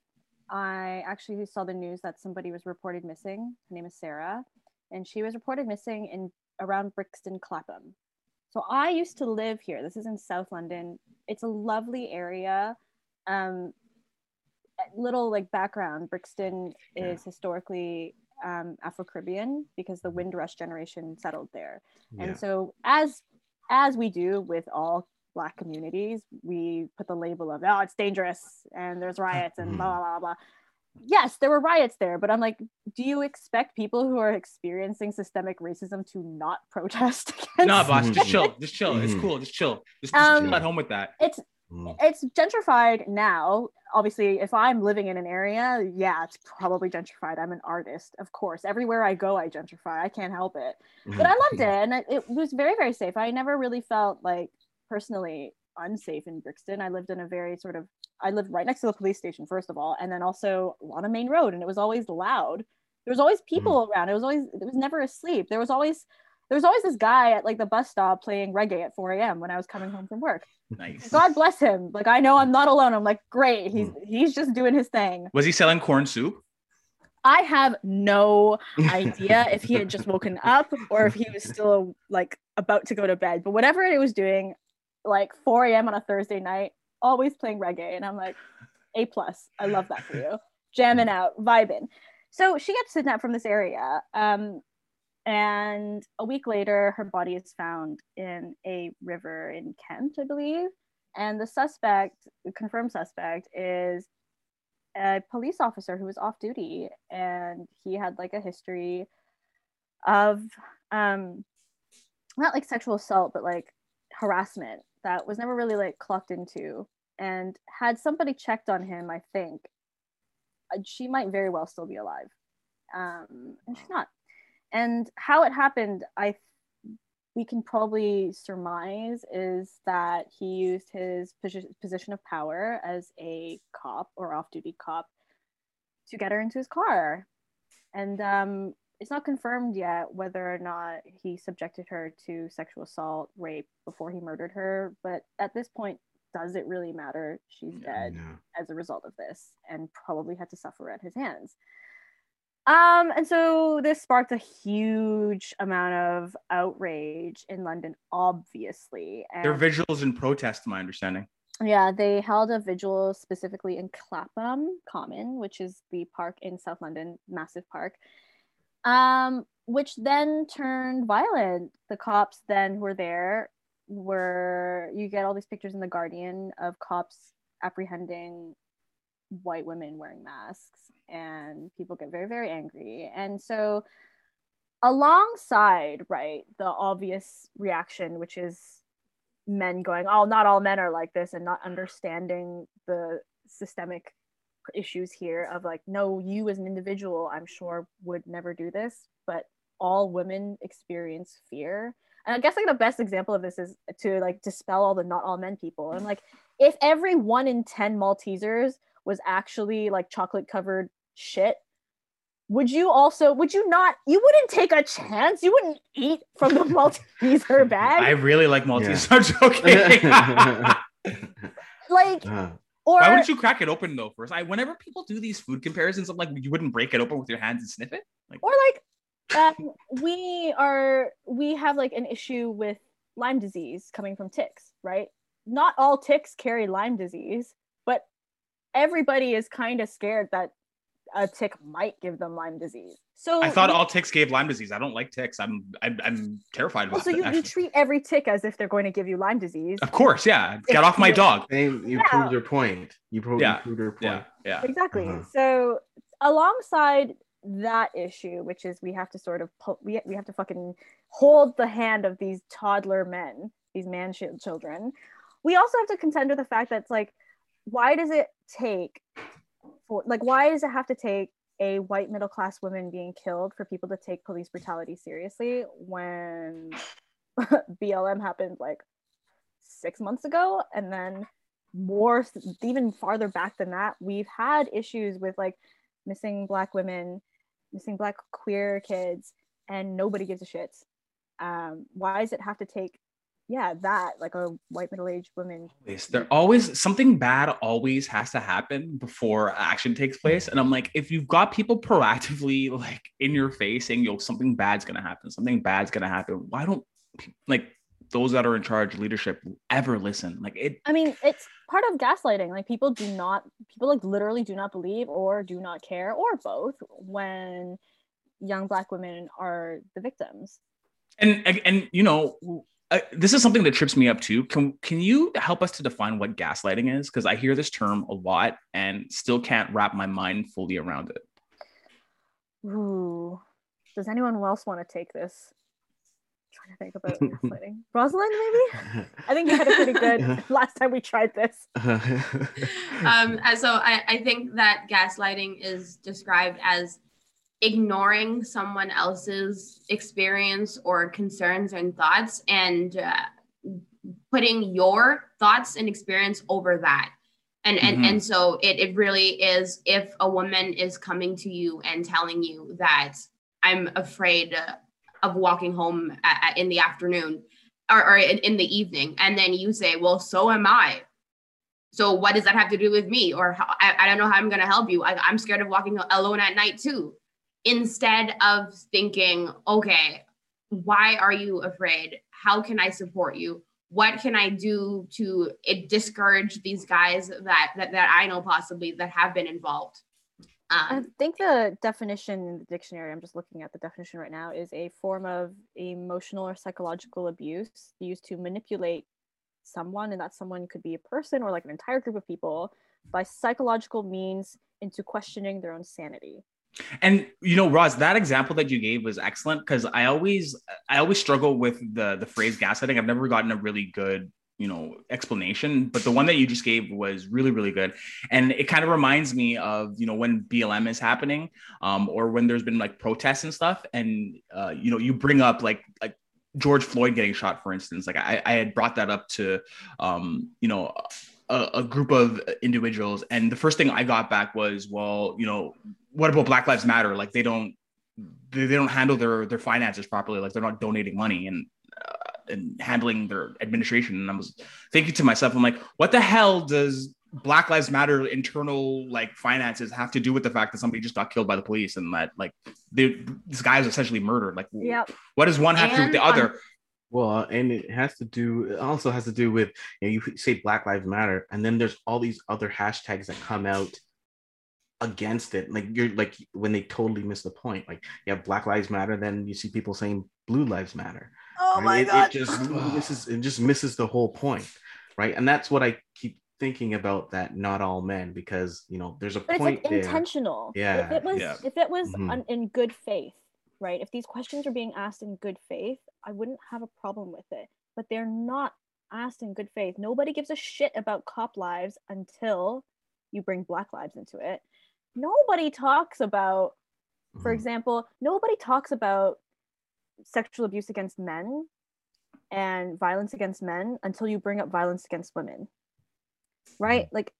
[SPEAKER 4] I actually saw the news that somebody was reported missing. Her name is Sarah, and she was reported missing in around Brixton, Clapham. So I used to live here. This is in South London. It's a lovely area. Um, little like background, Brixton
[SPEAKER 1] Yeah.
[SPEAKER 4] is historically um, Afro Caribbean because the Windrush generation settled there.
[SPEAKER 1] Yeah.
[SPEAKER 4] And so as as we do with all black communities, we put the label of oh it's dangerous and there's riots and blah blah blah blah. Yes, there were riots there, but I'm like, do you expect people who are experiencing systemic racism to not protest against?
[SPEAKER 3] Nah, boss, just chill, just chill. It's
[SPEAKER 1] Mhm.
[SPEAKER 3] cool, just chill. Just, just
[SPEAKER 4] Um,
[SPEAKER 3] chill at home with that.
[SPEAKER 4] It's
[SPEAKER 1] Mm.
[SPEAKER 4] it's gentrified now. Obviously, if I'm living in an area, yeah, it's probably gentrified. I'm an artist, of course. Everywhere I go, I gentrify. I can't help it. but I loved it and it, it was very very safe i never really felt like personally unsafe in brixton. I lived in a very sort of i lived right next to the police station first of all and then also on a main road and it was always loud. There was always people mm. around. It was always it was never asleep. There was always there was always this guy at like the bus stop playing reggae at 4 a.m when i was coming home from work.
[SPEAKER 3] Nice.
[SPEAKER 4] god bless him. Like i know i'm not alone. I'm like great. He's mm. he's just doing his thing.
[SPEAKER 3] Was he selling corn soup?
[SPEAKER 4] i have no idea if he had just woken up or if he was still like about to go to bed. But whatever it was doing, like 4 a.m. on a Thursday night, always playing reggae. And I'm like, A plus. I love that for you. Jamming out, vibing. So she gets kidnapped from this area. Um, and a week later, her body is found in a river in Kent, I believe. And the suspect, the confirmed suspect, is a police officer who was off duty and he had like a history of um not like sexual assault but like harassment that was never really like clocked into. And had somebody checked on him i think uh, she might very well still be alive. Um and she's not. And how it happened i we can probably surmise is that he used his posi- position of power as a cop or off-duty cop to get her into his car. And um, it's not confirmed yet whether or not he subjected her to sexual assault rape before he murdered her but at this point does it really matter she's dead
[SPEAKER 1] Yeah.
[SPEAKER 4] as a result of this and probably had to suffer at his hands. Um, and so this sparked a huge amount of outrage in London, obviously. And
[SPEAKER 3] There are vigils and protests, my understanding.
[SPEAKER 4] yeah, they held a vigil specifically in Clapham Common, which is the park in South London, massive park. Um, which then turned violent. The cops then were there were you get all these pictures in the Guardian of cops apprehending white women wearing masks and people get very very angry. And so alongside, right, the obvious reaction which is men going, oh, not all men are like this, and not understanding the systemic issues here of like, no, you as an individual, I'm sure would never do this, but all women experience fear. And I guess like the best example of this is to like dispel all the not all men people. And like, if every one in 10 Maltesers was actually like chocolate covered shit, would you also, would you not, you wouldn't take a chance? You wouldn't eat from the Malteser bag?
[SPEAKER 3] I really like Maltese. I'm joking.
[SPEAKER 4] like,
[SPEAKER 1] Uh,
[SPEAKER 4] or
[SPEAKER 3] Why wouldn't you crack it open though first? I whenever people do these food comparisons, I'm like, you wouldn't break it open with your hands and sniff it. Like,
[SPEAKER 4] or like um, we are we have like an issue with lyme disease coming from ticks right not all ticks carry lyme disease but everybody is kind of scared that a tick might give them Lyme disease. So
[SPEAKER 3] I thought
[SPEAKER 4] you-
[SPEAKER 3] all ticks gave Lyme disease. I don't like ticks. I'm I'm, I'm terrified about
[SPEAKER 4] also
[SPEAKER 3] it.
[SPEAKER 4] you, you treat every tick as if they're going to give you Lyme disease.
[SPEAKER 3] Of course, yeah. Get off my dog.
[SPEAKER 1] Same, you
[SPEAKER 4] Yeah.
[SPEAKER 1] proved your point. You proved,
[SPEAKER 3] Yeah.
[SPEAKER 1] you proved your point.
[SPEAKER 3] Yeah, yeah.
[SPEAKER 4] Exactly.
[SPEAKER 1] Uh-huh.
[SPEAKER 4] So alongside that issue, which is we have to sort of pu- we we have to fucking hold the hand of these toddler men, these man children. We also have to contend with the fact that it's like, why does it take for like why does it have to take a white middle class woman being killed for people to take police brutality seriously when BLM happened like six months ago? And then more even farther back than that we've had issues with like missing black women missing black queer kids and nobody gives a shit. Um why does it have to take yeah that like a white middle-aged woman.
[SPEAKER 3] There always something bad always has to happen before action takes place. And I'm like, if you've got people proactively like in your face saying, yo, something bad's gonna happen, something bad's gonna happen, why don't like those that are in charge leadership ever listen? Like it
[SPEAKER 4] i mean it's part of gaslighting like people do not people like literally do not believe or do not care or both when young black women are the victims
[SPEAKER 3] and and, and you know uh, this is something that trips me up too can can you help us to define what gaslighting is because i hear this term a lot and still can't wrap my mind fully around it
[SPEAKER 4] Ooh. Does anyone else want to take this? I'm trying to think about gaslighting. Rosalind, maybe? I think you had a pretty good last time we tried this.
[SPEAKER 2] um, and so I, I think that gaslighting is described as ignoring someone else's experience or concerns and thoughts and uh, putting your thoughts and experience over that. And and,
[SPEAKER 3] Mhm.
[SPEAKER 2] and so it, it really is if a woman is coming to you and telling you that i'm afraid of walking home a- a- in the afternoon or, or in, in the evening and then you say well so am i. So what does that have to do with me? Or how, I, I don't know how i'm going to help you. I, i'm scared of walking alone at night too instead of thinking okay why are you afraid? How can i support you? What can i do to it discourage these guys that, that that i know possibly that have been involved?
[SPEAKER 4] I
[SPEAKER 2] um,
[SPEAKER 4] think the definition in the dictionary, I'm just looking at the definition right now, is a form of emotional or psychological abuse used to manipulate someone, and that someone could be a person or like an entire group of people by psychological means into questioning their own sanity.
[SPEAKER 3] And you know, Roz, that example that you gave was excellent because I always I always struggle with the the phrase gaslighting. I've never gotten a really good you know explanation but the one that you just gave was really really good and it kind of reminds me of you know when blm is happening um or when there's been like protests and stuff and uh you know you bring up like like george floyd getting shot for instance like i i had brought that up to um you know a, a group of individuals. And the first thing i got back was well you know what about black lives matter? Like they don't they, they don't handle their their finances properly. Like they're not donating money and uh, and handling their administration. And i was thinking to myself i'm like what the hell does black lives matter internal like finances have to do with the fact that somebody just got killed by the police and that like they, this guy is essentially murdered? Like
[SPEAKER 4] Yep.
[SPEAKER 3] what does one have to do with the other
[SPEAKER 1] Well, and it has to do. It also has to do with you, know, you say Black Lives Matter, and then there's all these other hashtags that come out against it. Like you're like when they totally miss the point. Like you have Black Lives Matter, then you see people saying Blue Lives Matter.
[SPEAKER 4] Oh
[SPEAKER 1] right? it, it just misses. It just misses the whole point, right? And that's what I keep thinking about. That not all men, because you know there's a
[SPEAKER 4] But it's
[SPEAKER 1] point
[SPEAKER 4] like
[SPEAKER 1] there.
[SPEAKER 4] intentional.
[SPEAKER 1] Yeah,
[SPEAKER 4] If it was
[SPEAKER 3] yeah.
[SPEAKER 4] if it was
[SPEAKER 1] Mhm.
[SPEAKER 4] un- in good faith, right? If these questions are being asked in good faith, I wouldn't have a problem with it. But they're not asked in good faith. Nobody gives a shit about cop lives until you bring black lives into it. Nobody talks about, for
[SPEAKER 1] Mhm.
[SPEAKER 4] example, nobody talks about sexual abuse against men and violence against men until you bring up violence against women. Right? Like uh,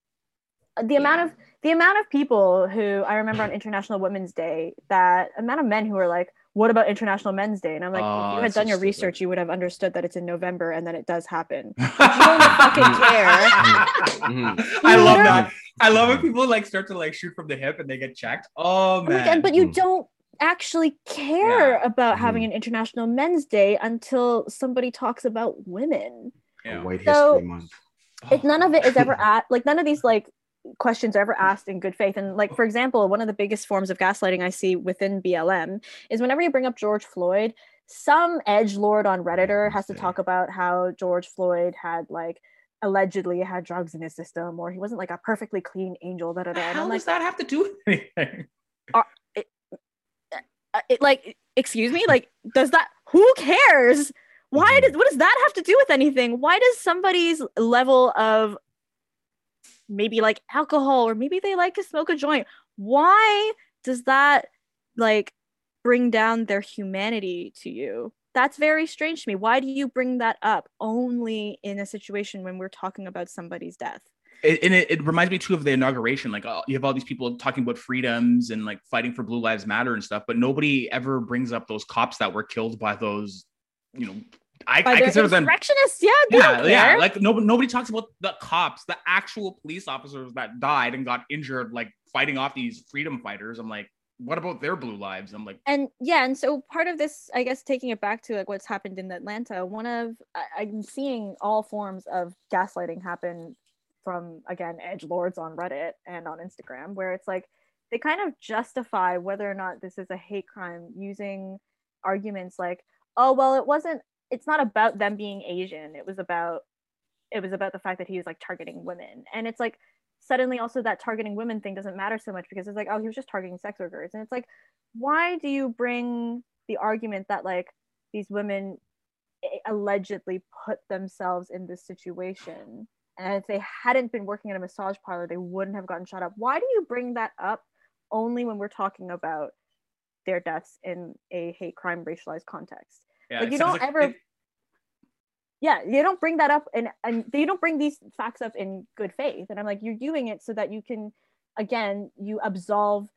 [SPEAKER 4] the amount of the amount of people who I remember on International Women's Day, that amount of men who were like, "What about International Men's Day?" And I'm like,
[SPEAKER 3] Oh,
[SPEAKER 4] if you ah,
[SPEAKER 3] had
[SPEAKER 4] done
[SPEAKER 3] so
[SPEAKER 4] your
[SPEAKER 3] stupid.
[SPEAKER 4] research, you would have understood that it's in November and that it does happen. You don't fucking mm-hmm. care.
[SPEAKER 1] Mhm.
[SPEAKER 3] I love that. I love when mm-hmm. people like start to like shoot from the hip and they get checked. Oh, oh
[SPEAKER 4] I'm like,
[SPEAKER 3] man.
[SPEAKER 4] but you don't actually care
[SPEAKER 3] Yeah.
[SPEAKER 4] about mm-hmm.
[SPEAKER 1] having
[SPEAKER 4] an International Men's Day until somebody talks about women.
[SPEAKER 3] Yeah.
[SPEAKER 1] White
[SPEAKER 4] So-
[SPEAKER 1] History Month.
[SPEAKER 4] If none of it is ever at like none of these like questions are ever asked in good faith. And like for example, one of the biggest forms of gaslighting I see within BLM is whenever you bring up George Floyd, some edge lord on Redditor has to talk about how George Floyd had like allegedly had drugs in his system or he wasn't like a perfectly clean angel. Da, da, da. And
[SPEAKER 3] How
[SPEAKER 4] I'm
[SPEAKER 3] does
[SPEAKER 4] like,
[SPEAKER 3] that have to do with anything?
[SPEAKER 4] uh, it, like, excuse me, like, does that? Who cares? Why
[SPEAKER 3] Mhm.
[SPEAKER 4] does what does that have to do with anything? Why does somebody's level of maybe like alcohol or maybe they like to smoke a joint? Why does that like bring down their humanity to you? That's very strange to me. Why do you bring that up only in a situation when we're talking about somebody's death?
[SPEAKER 3] It, and it, it reminds me too of the inauguration. Like uh, you have all these people talking about freedoms and like fighting for Blue Lives Matter and stuff, but nobody ever brings up those cops that were killed by those, you know, I, I consider them
[SPEAKER 4] insurrectionists? Yeah,
[SPEAKER 3] yeah, yeah. Like nobody, nobody talks about the cops, the actual police officers that died and got injured, like fighting off these freedom fighters. I'm like, what about their blue lives? I'm like,
[SPEAKER 4] and yeah and so part of this i guess taking it back to like what's happened in atlanta one of I, i'm seeing all forms of gaslighting happen from again edge lords on reddit and on instagram where it's like they kind of justify whether or not this is a hate crime using arguments like oh well it wasn't it's not about them being asian. It was about it was about the fact that he was like targeting women. And it's like suddenly also that targeting women thing doesn't matter so much because it's like oh he was just targeting sex workers. And it's like why do you bring the argument that like these women eh, allegedly put themselves in this situation? And if they hadn't been working at a massage parlor they wouldn't have gotten shot up. Why do you bring that up only when we're talking about their deaths in a hate crime racialized context
[SPEAKER 3] yeah,
[SPEAKER 4] Like, you don't ever-
[SPEAKER 3] it-
[SPEAKER 4] yeah you don't bring that up and and you don't bring these facts up in good faith and i'm like you're doing it so that you can again you absolve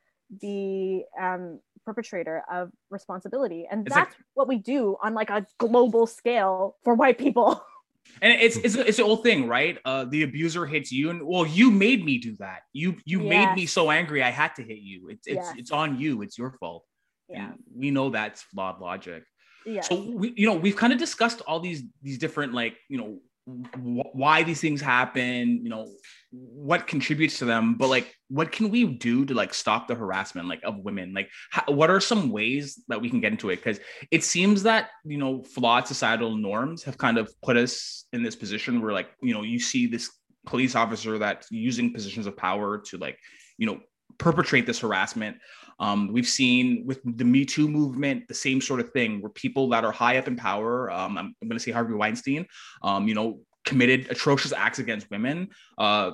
[SPEAKER 4] the um perpetrator of responsibility and
[SPEAKER 3] It's like-
[SPEAKER 4] that's what we do on like a global scale for white people
[SPEAKER 3] and it's it's it's the old thing, right? Uh, the abuser hits you, and well, you made me do that. You you made me so angry, I had to hit you. It's it's
[SPEAKER 4] Yes.
[SPEAKER 3] it's on you. It's your fault.
[SPEAKER 4] yeah
[SPEAKER 3] And we know that's flawed logic.
[SPEAKER 4] Yeah.
[SPEAKER 3] So we you know we've kind of discussed all these these different like you know wh- why these things happen you know what contributes to them but like what can we do to like stop the harassment like of women? Like how, what are some ways that we can get into it? Because it seems that you know flawed societal norms have kind of put us in this position where like you know you see this police officer that's using positions of power to like you know perpetrate this harassment um, we've seen with the Me Too movement the same sort of thing, where people that are high up in power, um, I'm, I'm going to say Harvey Weinstein, um, you know, committed atrocious acts against women. Uh,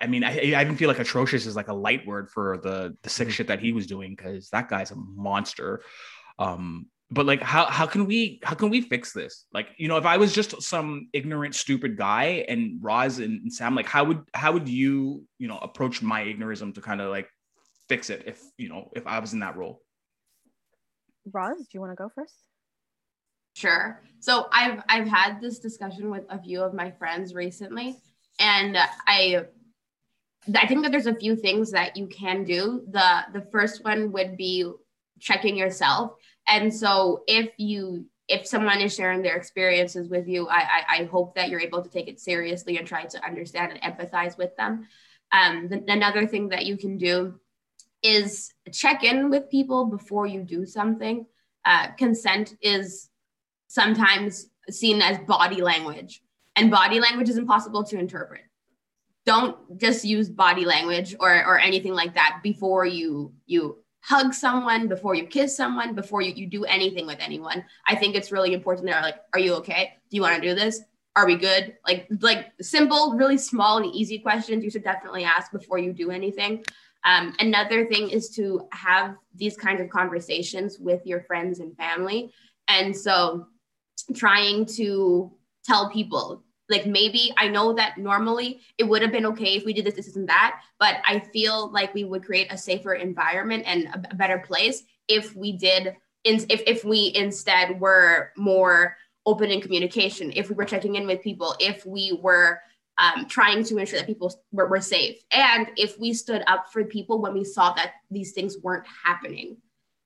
[SPEAKER 3] I mean, I, I even feel like atrocious is like a light word for the the sick shit that he was doing because that guy's a monster. Um, but like, how how can we how can we fix this? Like, you know, if I was just some ignorant, stupid guy, and Roz and, and Sam, like, how would how would you you know approach my ignorism to kind of like fix it if you know if I was in that role.
[SPEAKER 4] roz do you want to go first
[SPEAKER 2] Sure. So I've I've had this discussion with a few of my friends recently, and I I think that there's a few things that you can do. The the first one would be checking yourself. And so if you if someone is sharing their experiences with you, I I, I hope that you're able to take it seriously and try to understand and empathize with them. Um, the, another thing that you can do is check in with people before you do something. Uh, consent is sometimes seen as body language, and body language is impossible to interpret. Don't just use body language or, or anything like that before you you hug someone, before you kiss someone, before you, you do anything with anyone. I think it's really important. They're like, are you okay? Do you want to do this? Are we good? Like like simple, really small and easy questions you should definitely ask before you do anything. Um, another thing is to have these kinds of conversations with your friends and family. And so trying to tell people like maybe I know that normally it would have been okay if we did this, this, and that, but I feel like we would create a safer environment and a, better place if we did, if if we instead were more open in communication, if we were checking in with people, if we were um, trying to ensure that people were, were safe, and if we stood up for people when we saw that these things weren't happening.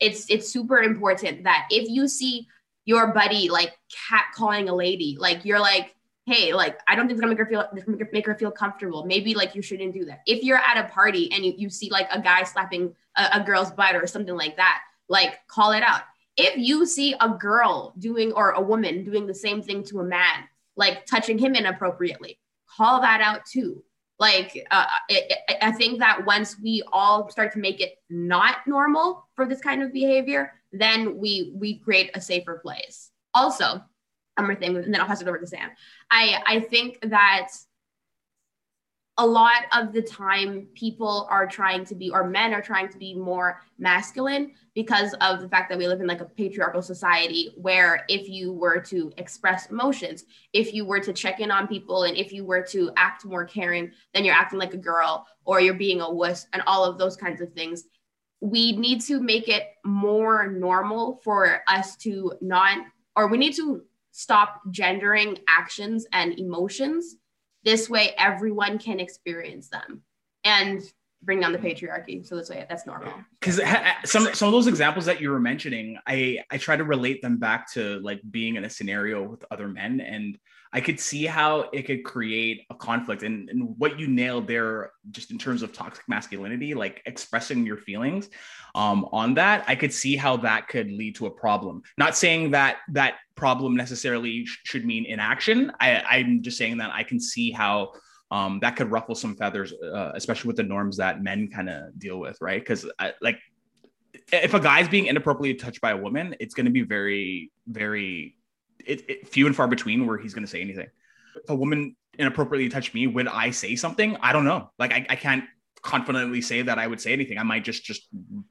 [SPEAKER 2] It's it's super important that if you see your buddy like cat calling a lady, like you're like hey, like I don't think it's gonna make her feel make her feel comfortable. Maybe like you shouldn't do that. If you're at a party and you, you see like a guy slapping a, a girl's butt or something like that, like call it out. If you see a girl doing or a woman doing the same thing to a man, like touching him inappropriately, call that out too. Like uh, it, it, I think that once we all start to make it not normal for this kind of behavior, then we we create a safer place. Also, one more thing, and then I'll pass it over to Sam. I I think that a lot of the time people are trying to be or men are trying to be more masculine because of the fact that we live in like a patriarchal society where if you were to express emotions if you were to check in on people and if you were to act more caring then you're acting like a girl or you're being a wuss and all of those kinds of things we need to make it more normal for us to not or we need to stop gendering actions and emotions. This way, everyone can experience them and bring down the patriarchy. So this way, that's normal.
[SPEAKER 3] Because some some of those examples that you were mentioning, I I try to relate them back to like being in a scenario with other men, and I could see how it could create a conflict. And, and what you nailed there, just in terms of toxic masculinity, like expressing your feelings um, on that, I could see how that could lead to a problem. Not saying that that problem necessarily sh- should mean inaction. I, I'm just saying that I can see how um, that could ruffle some feathers, uh, especially with the norms that men kind of deal with, right? Because like if a guy's being inappropriately touched by a woman, it's going to be very, very it, it, few and far between where he's going to say anything. If a woman inappropriately touched me, would I say something? I don't know. Like I, I can't confidently say that I would say anything. I might just just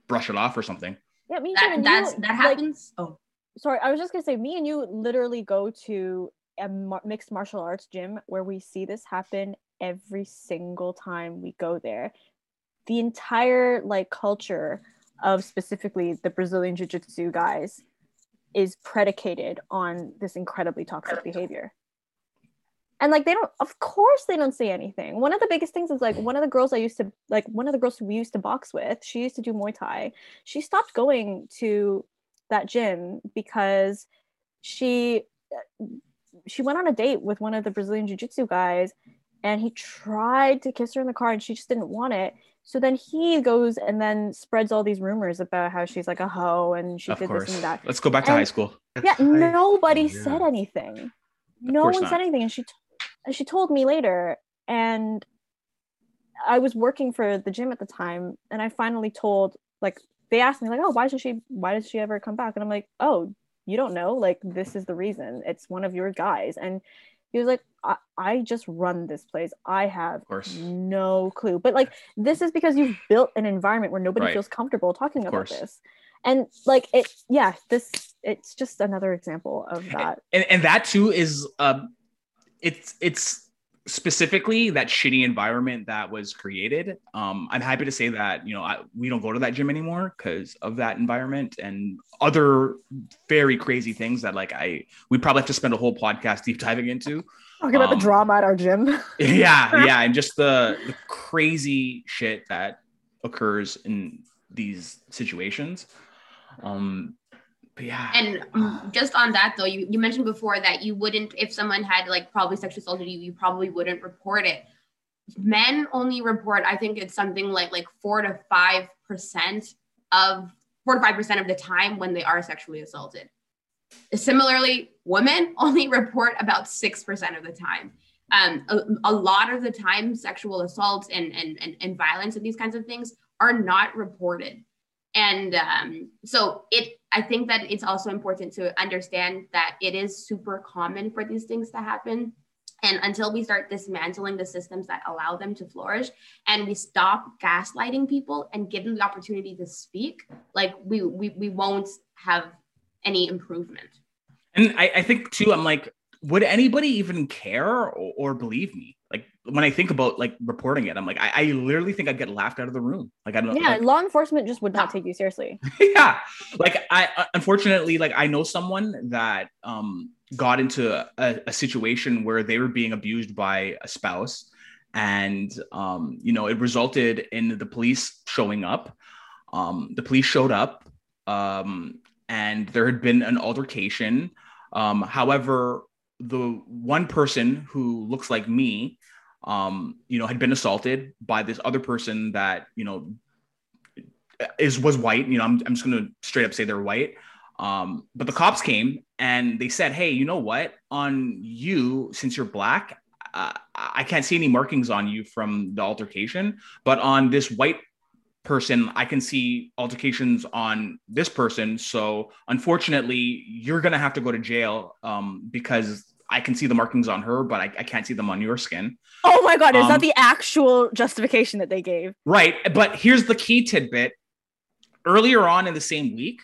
[SPEAKER 3] brush it off or something.
[SPEAKER 4] Yeah, me
[SPEAKER 2] That
[SPEAKER 4] too.
[SPEAKER 2] that's
[SPEAKER 4] You,
[SPEAKER 2] that
[SPEAKER 4] like,
[SPEAKER 2] happens. oh,
[SPEAKER 4] sorry, I was just gonna say, me and you literally go to a mar- mixed martial arts gym where we see this happen every single time we go there. The entire like culture of specifically the Brazilian jiu-jitsu guys is predicated on this incredibly toxic behavior. And like they don't of course they don't say anything. One of the biggest things is like one of the girls I used to like one of the girls we used to box with, she used to do Muay Thai. She stopped going to that gym because she uh, she went on a date with one of the Brazilian jiu-jitsu guys and he tried to kiss her in the car and she just didn't want it. So then he goes and then spreads all these rumors about how she's like a hoe and she
[SPEAKER 3] of
[SPEAKER 4] did
[SPEAKER 3] course.
[SPEAKER 4] this and that.
[SPEAKER 3] Let's go back to
[SPEAKER 4] And-
[SPEAKER 3] high school.
[SPEAKER 4] Yeah, nobody
[SPEAKER 1] yeah.
[SPEAKER 4] said anything. No one
[SPEAKER 3] not.
[SPEAKER 4] said anything and she t- and she told me later and I was working for the gym at the time and I finally told like they asked me like, "Oh, why does she why does she ever come back?" And I'm like, "Oh, you don't know like this is the reason it's one of your guys and he was like I, I just run this place. I have no clue. But like this is because you've built an environment where nobody
[SPEAKER 3] Right.
[SPEAKER 4] feels comfortable talking about this. And like it yeah this it's just another example of that.
[SPEAKER 3] and, and that too is um it's it's specifically that shitty environment that was created um i'm happy to say that you know I, we don't go to that gym anymore because of that environment and other very crazy things that like i we probably have to spend a whole podcast deep diving into.
[SPEAKER 4] Talking about
[SPEAKER 3] um,
[SPEAKER 4] the drama at our gym.
[SPEAKER 3] Yeah yeah and just the, the crazy shit that occurs in these situations. Um yeah
[SPEAKER 2] And just on that though, you, you mentioned before that you wouldn't, if someone had like probably sexually assaulted you, you probably wouldn't report it. Men only report, I think it's something like like four to five percent of four to five percent of the time when they are sexually assaulted. Similarly, women only report about six percent of the time. Um, a, a lot of the time, sexual assaults and, and and and violence and these kinds of things are not reported and um, so it i think that it's also important to understand that it is super common for these things to happen. And until we start dismantling the systems that allow them to flourish and we stop gaslighting people and give them the opportunity to speak like we we, we won't have any improvement.
[SPEAKER 3] And I, I think too, I'm like, would anybody even care or, or believe me? Like when I think about like reporting it, I'm like, I, I literally think I'd get laughed out of the room. Like I don't know.
[SPEAKER 4] yeah
[SPEAKER 3] like-
[SPEAKER 4] law enforcement just would not take you seriously
[SPEAKER 3] yeah like i uh, unfortunately like i know someone that um got into a, a situation where they were being abused by a spouse and um you know it resulted in the police showing up um the police showed up um and there had been an altercation um however the one person who looks like me, um, you know, had been assaulted by this other person that you know is was white. You know, I'm I'm just gonna straight up say they're white. Um, but the cops came and they said, "Hey, you know what? On you, since you're black, uh, I can't see any markings on you from the altercation, but on this white person, I can see altercations on this person. So unfortunately, you're gonna have to go to jail um, because I can see the markings on her, but I, I can't see them on your skin.
[SPEAKER 4] Oh my god, is
[SPEAKER 3] Um,
[SPEAKER 4] that the actual justification that they gave?
[SPEAKER 3] Right. But here's the key tidbit. Earlier on in the same week,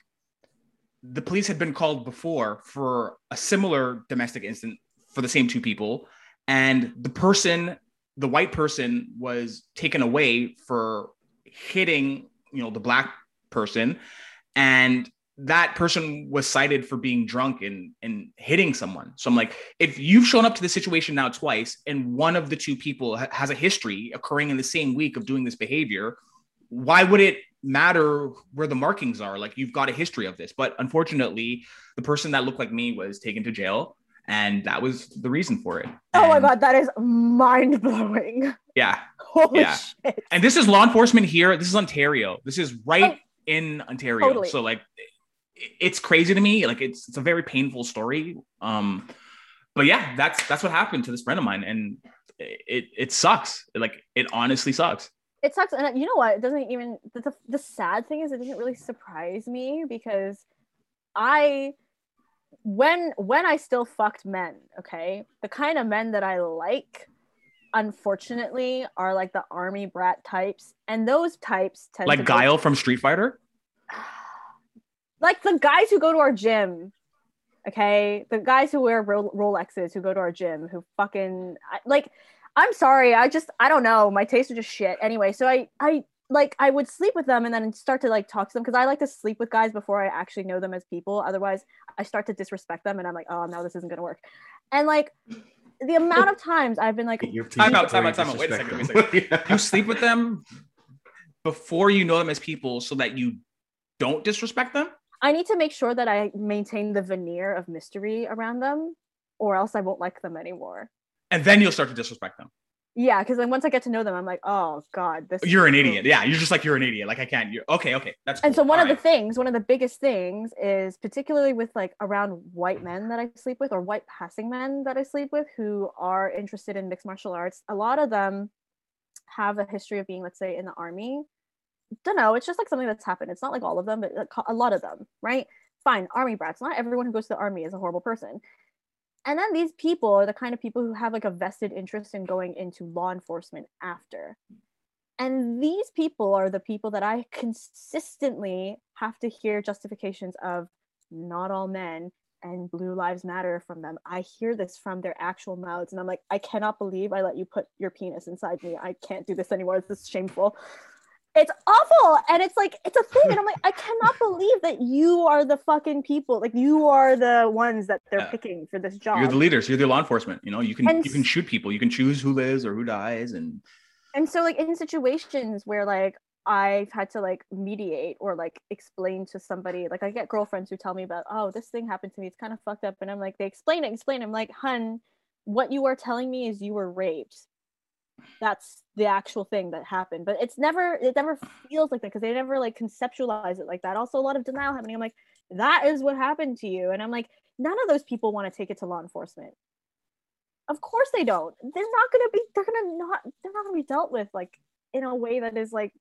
[SPEAKER 3] the police had been called before for a similar domestic incident for the same two people. And the person, the white person, was taken away for hitting, you know, the black person. And that person was cited for being drunk and, and hitting someone. So I'm like, if you've shown up to the situation now twice and one of the two people ha- has a history occurring in the same week of doing this behavior, why would it matter where the markings are? Like you've got a history of this. But unfortunately, the person that looked like me was taken to jail. And that was the reason for it.
[SPEAKER 4] Oh my
[SPEAKER 3] And-
[SPEAKER 4] god, that is mind blowing.
[SPEAKER 3] Yeah.
[SPEAKER 4] Holy
[SPEAKER 3] Yeah.
[SPEAKER 4] shit.
[SPEAKER 3] And this is law enforcement here. This is Ontario. This is right in Ontario.
[SPEAKER 4] Totally.
[SPEAKER 3] So like it's crazy to me. Like it's it's a very painful story. Um but yeah, that's that's what happened to this friend of mine and it it sucks. Like it honestly sucks.
[SPEAKER 4] It sucks. And you know what? It doesn't even the, the, the sad thing is it didn't really surprise me because I when when I still fucked men, okay, the kind of men that I like, unfortunately, are like the army brat types, and those types tend
[SPEAKER 3] Like Guile from Street Fighter.
[SPEAKER 4] like the guys who go to our gym. Okay, the guys who wear Ro- Rolexes who go to our gym who fucking like. I'm sorry, I just I don't know. My tastes are just shit. Anyway, so I I like I would sleep with them and then start to like talk to them because I like to sleep with guys before I actually know them as people. Otherwise, I start to disrespect them and I'm like, oh no, this isn't gonna work. And like the amount of times I've been like,
[SPEAKER 3] Time out, time out, time out. Wait a second, wait a
[SPEAKER 1] disrespectful.
[SPEAKER 3] You sleep with them before you know them as people so that you don't disrespect them.
[SPEAKER 4] I need to make sure that I maintain the veneer of mystery around them, or else I won't like them anymore.
[SPEAKER 3] And then you'll start to disrespect them.
[SPEAKER 4] Yeah, because then once I get to know them, I'm like, oh god, this.
[SPEAKER 3] You're an idiot. Yeah, you're just like you're an idiot. Like I can't. You're okay. Okay, that's.
[SPEAKER 4] And so
[SPEAKER 3] cool.
[SPEAKER 4] one of the things, one of the biggest things, is particularly with like around white men that I sleep with, or white passing men that I sleep with, who are interested in mixed martial arts. A lot of them have a history of being, let's say, in the army. Don't know. It's just like something that's happened. It's not like all of them, but a lot of them, right? Fine, army brats. Not everyone who goes to the army is a horrible person. And then these people are the kind of people who have like a vested interest in going into law enforcement after. And these people are the people that I consistently have to hear justifications of not all men and blue lives matter from them. I hear this from their actual mouths and I'm like, I cannot believe I let you put your penis inside me. I can't do this anymore. This is shameful. It's awful. And it's like, it's a thing. And I'm like, I cannot believe that you are the fucking people. Like you are the ones that they're
[SPEAKER 3] Yeah.
[SPEAKER 4] picking for this job.
[SPEAKER 3] You're the leaders. You're the law enforcement. You know, you can
[SPEAKER 4] And
[SPEAKER 3] you can shoot people. You can choose who lives or who dies, and
[SPEAKER 4] and so like in situations where like i've had to like mediate or like explain to somebody like i get girlfriends who tell me about oh this thing happened to me it's kind of fucked up and i'm like they explain it explain it. i'm like hun what you are telling me is you were raped that's the actual thing that happened but it's never it never feels like that because they never like conceptualize it like that. Also a lot of denial happening. I'm like that is what happened to you. And i'm like none of those people want to take it to law enforcement. Of course they don't. They're not gonna be they're gonna not they're not gonna be dealt with like in a way that is like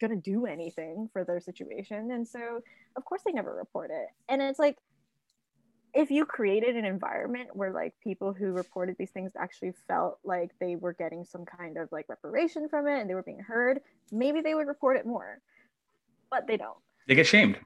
[SPEAKER 4] gonna do anything for their situation. And so of course they never report it. And it's like if you created an environment where like people who reported these things actually felt like they were getting some kind of like reparation from it and they were being heard maybe they would report it more but they don't
[SPEAKER 3] they get shamed.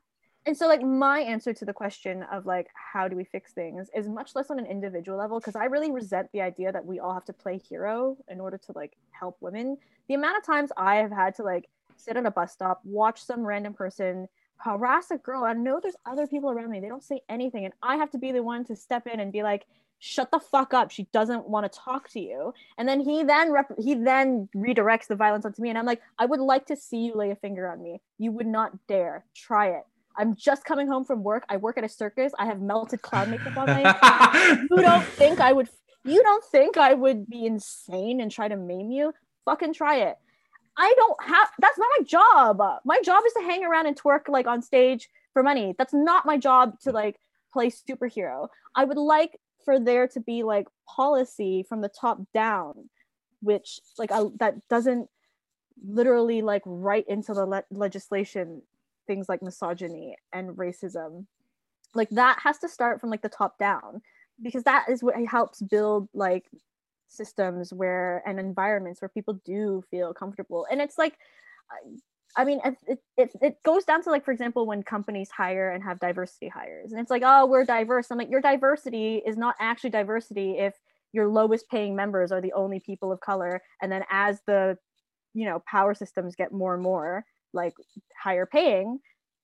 [SPEAKER 4] and so like my answer to the question of like how do we fix things is much less on an individual level because i really resent the idea that we all have to play hero in order to like help women the amount of times i have had to like sit on a bus stop watch some random person harass a girl i know there's other people around me they don't say anything and i have to be the one to step in and be like shut the fuck up she doesn't want to talk to you and then he then rep- he then redirects the violence onto me and i'm like i would like to see you lay a finger on me you would not dare try it I'm just coming home from work. I work at a circus. I have melted clown makeup on my You don't think I would you don't think I would be insane and try to maim you? Fucking try it. I don't have that's not my job. My job is to hang around and twerk like on stage for money. That's not my job to mm-hmm. like play superhero. I would like for there to be like policy from the top down which like that doesn't literally like write into the le- legislation things like misogyny and racism like that has to start from like the top down because that is what helps build like systems where and environments where people do feel comfortable. And it's like i mean it, it, it goes down to like for example when companies hire and have diversity hires and it's like oh we're diverse. I'm like your diversity is not actually diversity if your lowest paying members are the only people of color. And then as the you know power systems get more and more like higher paying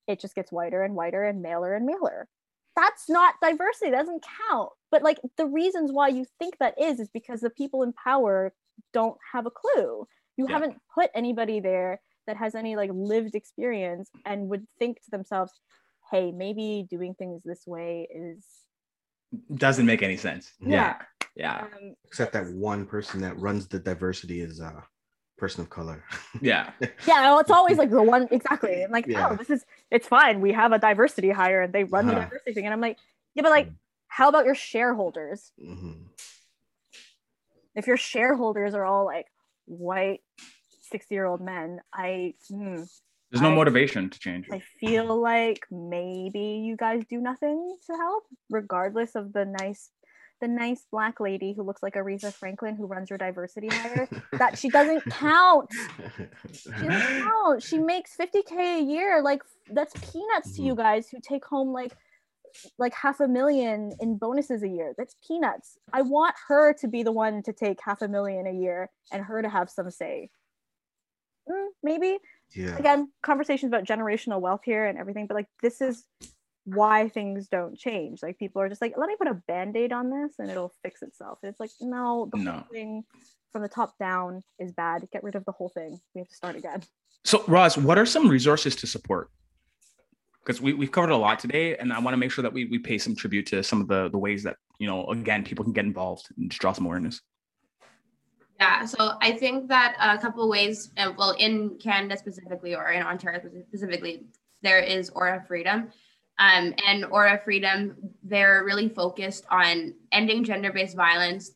[SPEAKER 4] it just gets whiter and whiter and maler and maler that's not diversity that doesn't count. But like the reasons why you think that is is because the people in power don't have a clue. You yeah. haven't put anybody there that has any like lived experience and would think to themselves hey maybe doing things this way is
[SPEAKER 3] doesn't make any sense. Yeah. Yeah, yeah. Um,
[SPEAKER 1] except that one person that runs the diversity is uh person of color.
[SPEAKER 3] Yeah.
[SPEAKER 4] yeah, it's always like the one exactly. I'm like, yeah. oh, this is it's fine. We have a diversity hire and they run uh-huh. the diversity thing. And I'm like, yeah, but like, how about your shareholders? Mm-hmm. If your shareholders are all like white 60 year old men, I mm,
[SPEAKER 3] there's no I, motivation to change.
[SPEAKER 4] I feel like maybe you guys do nothing to help, regardless of the nice the nice black lady who looks like Aretha Franklin who runs your diversity hire, that she doesn't count. She doesn't count. She makes 50k a year. Like that's peanuts to you mm-hmm. guys who take home like like half a million in bonuses a year. That's peanuts. I want her to be the one to take half a million a year and her to have some say. Mm, maybe. Yeah. Again, conversations about generational wealth here and everything, but like this is why things don't change. Like people are just like, let me put a band-aid on this and it'll fix itself. And it's like, no, the no. whole thing from the top down is bad. Get rid of the whole thing. We have to start again.
[SPEAKER 3] So Roz, what are some resources to support? Because we, we've covered a lot today and I want to make sure that we, we pay some tribute to some of the, the ways that, you know, again, people can get involved and just draw some awareness.
[SPEAKER 2] Yeah, so I think that a couple of ways, uh, well, in Canada specifically or in Ontario specifically, there is Aura Freedom. Um, and Aura Freedom, they're really focused on ending gender based violence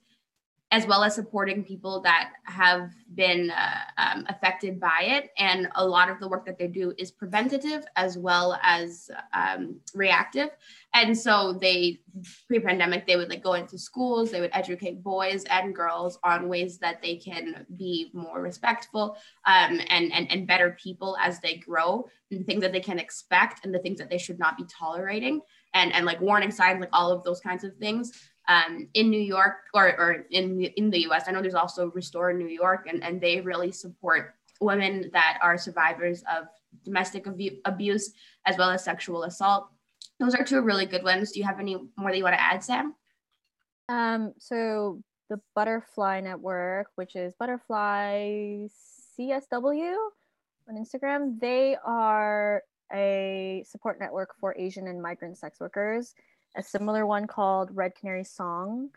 [SPEAKER 2] as well as supporting people that have been uh, um, affected by it. And a lot of the work that they do is preventative as well as um, reactive. And so they, pre-pandemic, they would like go into schools, they would educate boys and girls on ways that they can be more respectful um, and, and, and better people as they grow, and the things that they can expect and the things that they should not be tolerating. And, and like warning signs, like all of those kinds of things um, in New York or, or in, in the US. I know there's also Restore New York, and, and they really support women that are survivors of domestic abu- abuse as well as sexual assault. Those are two really good ones. Do you have any more that you want to add, Sam?
[SPEAKER 4] Um, so the Butterfly Network, which is Butterfly CSW on Instagram, they are a support network for Asian and migrant sex workers. A similar one called Red Canary Song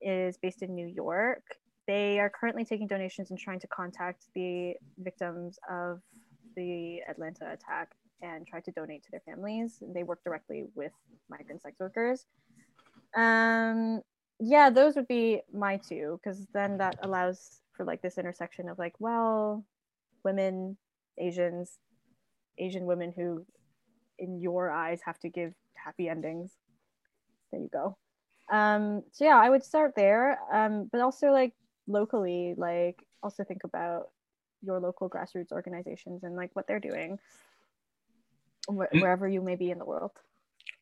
[SPEAKER 4] is based in New York. They are currently taking donations and trying to contact the victims of the Atlanta attack and try to donate to their families. They work directly with migrant sex workers. Um, yeah, those would be my two, because then that allows for like this intersection of like, well, women, Asians, Asian women who, in your eyes, have to give happy endings there you go um so yeah i would start there um but also like locally like also think about your local grassroots organizations and like what they're doing wh- wherever you may be in the world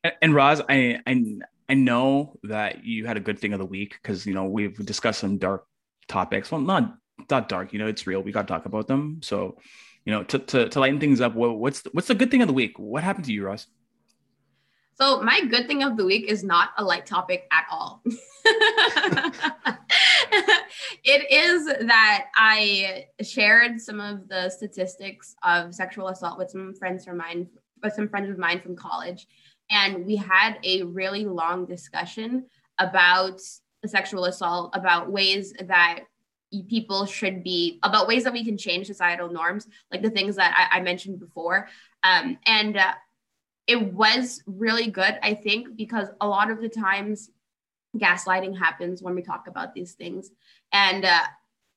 [SPEAKER 3] and, and Roz, I, I I know that you had a good thing of the week because you know we've discussed some dark topics. Well, not not dark, you know, it's real. We got to talk about them. So, you know, to, to, to lighten things up, what's the, what's the good thing of the week? What happened to you, Roz?
[SPEAKER 2] So my good thing of the week is not a light topic at all. it is that I shared some of the statistics of sexual assault with some friends from mine with some friends of mine from college, and we had a really long discussion about sexual assault, about ways that people should be about ways that we can change societal norms, like the things that I, I mentioned before. Um, and uh, it was really good, I think, because a lot of the times gaslighting happens when we talk about these things. And uh,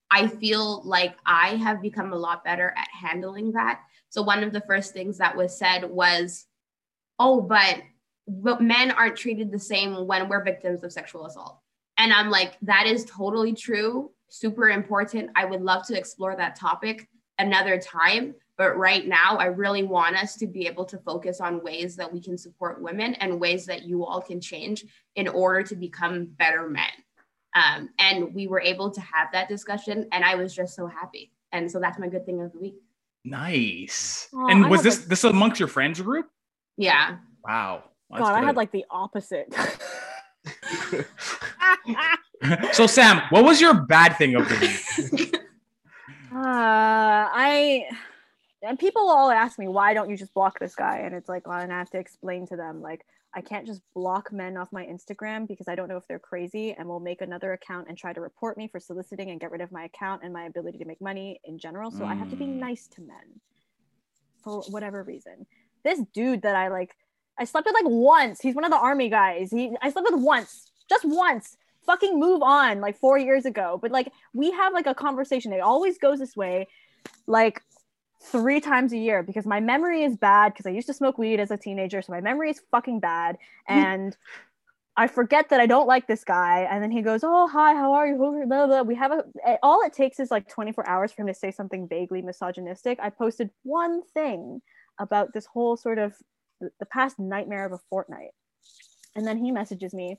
[SPEAKER 2] I feel like I have become a lot better at handling that. So, one of the first things that was said was, oh, but, but men aren't treated the same when we're victims of sexual assault. And I'm like, that is totally true super important. I would love to explore that topic another time. But right now, I really want us to be able to focus on ways that we can support women and ways that you all can change in order to become better men. Um, and we were able to have that discussion, and I was just so happy. And so that's my good thing of the week.
[SPEAKER 3] Nice. Oh, and was this this amongst your friends group?
[SPEAKER 2] Yeah.
[SPEAKER 3] Wow.
[SPEAKER 4] God, good. I had like the opposite.
[SPEAKER 3] so Sam, what was your bad thing of the week?
[SPEAKER 4] uh, I and people all ask me why don't you just block this guy, and it's like, well, and I have to explain to them like I can't just block men off my Instagram because I don't know if they're crazy and will make another account and try to report me for soliciting and get rid of my account and my ability to make money in general. So mm. I have to be mm. nice to men for whatever reason. This dude that I like, I slept with like once. He's one of the army guys. He I slept with once, just once fucking move on like four years ago. But like we have like a conversation. It always goes this way, like three times a year because my memory is bad because I used to smoke weed as a teenager. So my memory is fucking bad. And I forget that I don't like this guy. And then he goes, Oh, hi, how are you? Blah, blah. We have a, all it takes is like 24 hours for him to say something vaguely misogynistic. I posted one thing about this whole sort of the past nightmare of a fortnight. And then he messages me,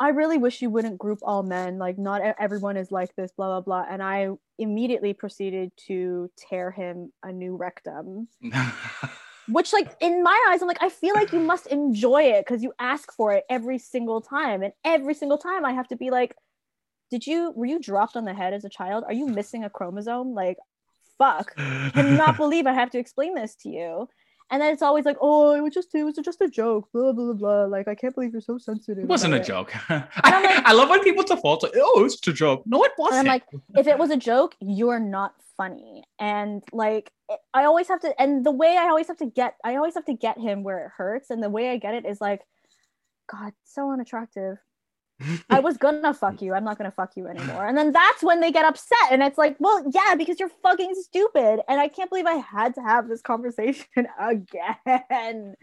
[SPEAKER 4] I really wish you wouldn't group all men. Like, not everyone is like this, blah, blah, blah. And I immediately proceeded to tear him a new rectum. Which, like, in my eyes, I'm like, I feel like you must enjoy it because you ask for it every single time. And every single time I have to be like, did you, were you dropped on the head as a child? Are you missing a chromosome? Like, fuck. I cannot believe I have to explain this to you and then it's always like, oh, it was just it was just a joke, blah blah blah. Like I can't believe you're so sensitive.
[SPEAKER 3] It wasn't a it. joke. I, like, I love when people default to, oh, it's a joke. No, it wasn't.
[SPEAKER 4] And I'm like, if it was a joke, you're not funny. And like, I always have to, and the way I always have to get, I always have to get him where it hurts, and the way I get it is like, God, so unattractive. I was gonna fuck you. I'm not gonna fuck you anymore. And then that's when they get upset. And it's like, well, yeah, because you're fucking stupid. And I can't believe I had to have this conversation again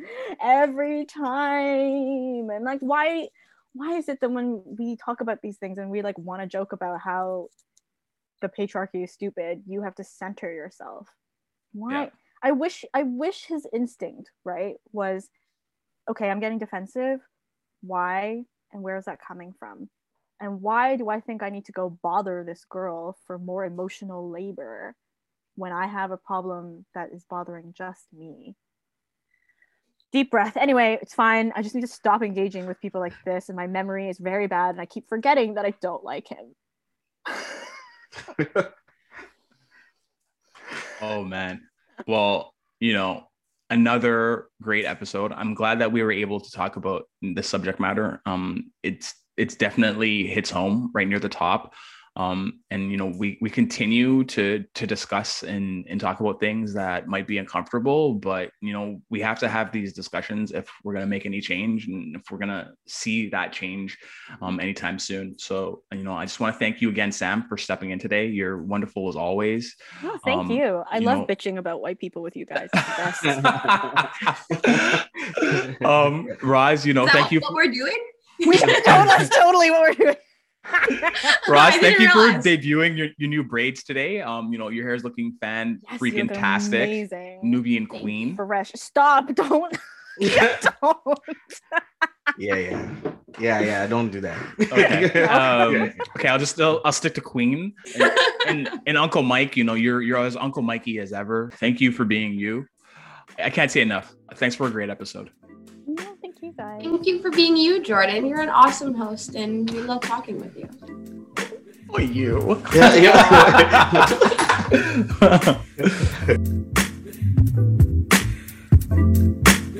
[SPEAKER 4] every time. And like, why why is it that when we talk about these things and we like want to joke about how the patriarchy is stupid, you have to center yourself? Why? Yeah. I wish I wish his instinct, right, was okay, I'm getting defensive. Why? And where is that coming from? And why do i think i need to go bother this girl for more emotional labor when i have a problem that is bothering just me? Deep breath. Anyway it's fine. I just need to stop engaging with people like this and my memory is very bad and i keep forgetting that i don't like him.
[SPEAKER 3] Oh man. Well you know another great episode. I'm glad that we were able to talk about the subject matter. Um, it's it's definitely hits home right near the top um, and you know we we continue to to discuss and and talk about things that might be uncomfortable but you know we have to have these discussions if we're going to make any change and if we're going to see that change um, anytime soon. So you know i just want to thank you again sam for stepping in today. You're wonderful as always.
[SPEAKER 4] Oh, thank um, you. I you love know... bitching about white people with you guys.
[SPEAKER 3] Um Roz, you know thank you
[SPEAKER 2] what we're doing?
[SPEAKER 4] We, that's totally what we're doing
[SPEAKER 3] Roz, thank you realize. for debuting your, your new braids today. Um, you know, your hair is looking fan yes, freaking tastic. Amazing. Nubian thank queen.
[SPEAKER 4] Fresh. Stop. Don't.
[SPEAKER 1] don't. yeah, yeah. Yeah, yeah. Don't do that.
[SPEAKER 3] Okay. Um, okay, I'll just I'll, I'll stick to Queen. And, and, and Uncle Mike, you know, you're you're as Uncle Mikey as ever. Thank you for being you. I can't say enough. Thanks for a great episode
[SPEAKER 2] you guys. Thank you for being you, Jordan. You're an awesome host, and we love talking with you.
[SPEAKER 3] Oh, you.
[SPEAKER 1] Yeah, yeah.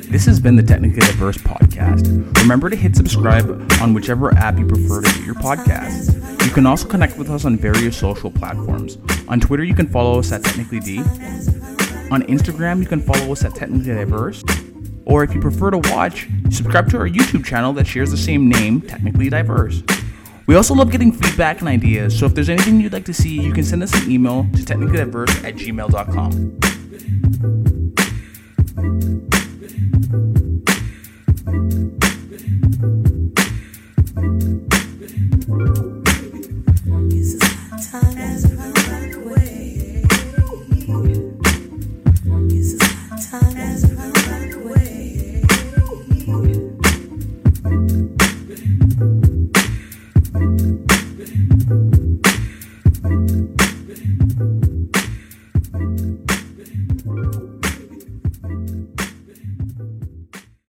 [SPEAKER 3] This has been the Technically Diverse podcast. Remember to hit subscribe on whichever app you prefer to get your podcast. You can also connect with us on various social platforms. On Twitter, you can follow us at Technically D. On Instagram, you can follow us at Technically Diverse. Or if you prefer to watch, subscribe to our YouTube channel that shares the same name, Technically Diverse. We also love getting feedback and ideas, so if there's anything you'd like to see, you can send us an email to technicallydiverse at gmail.com.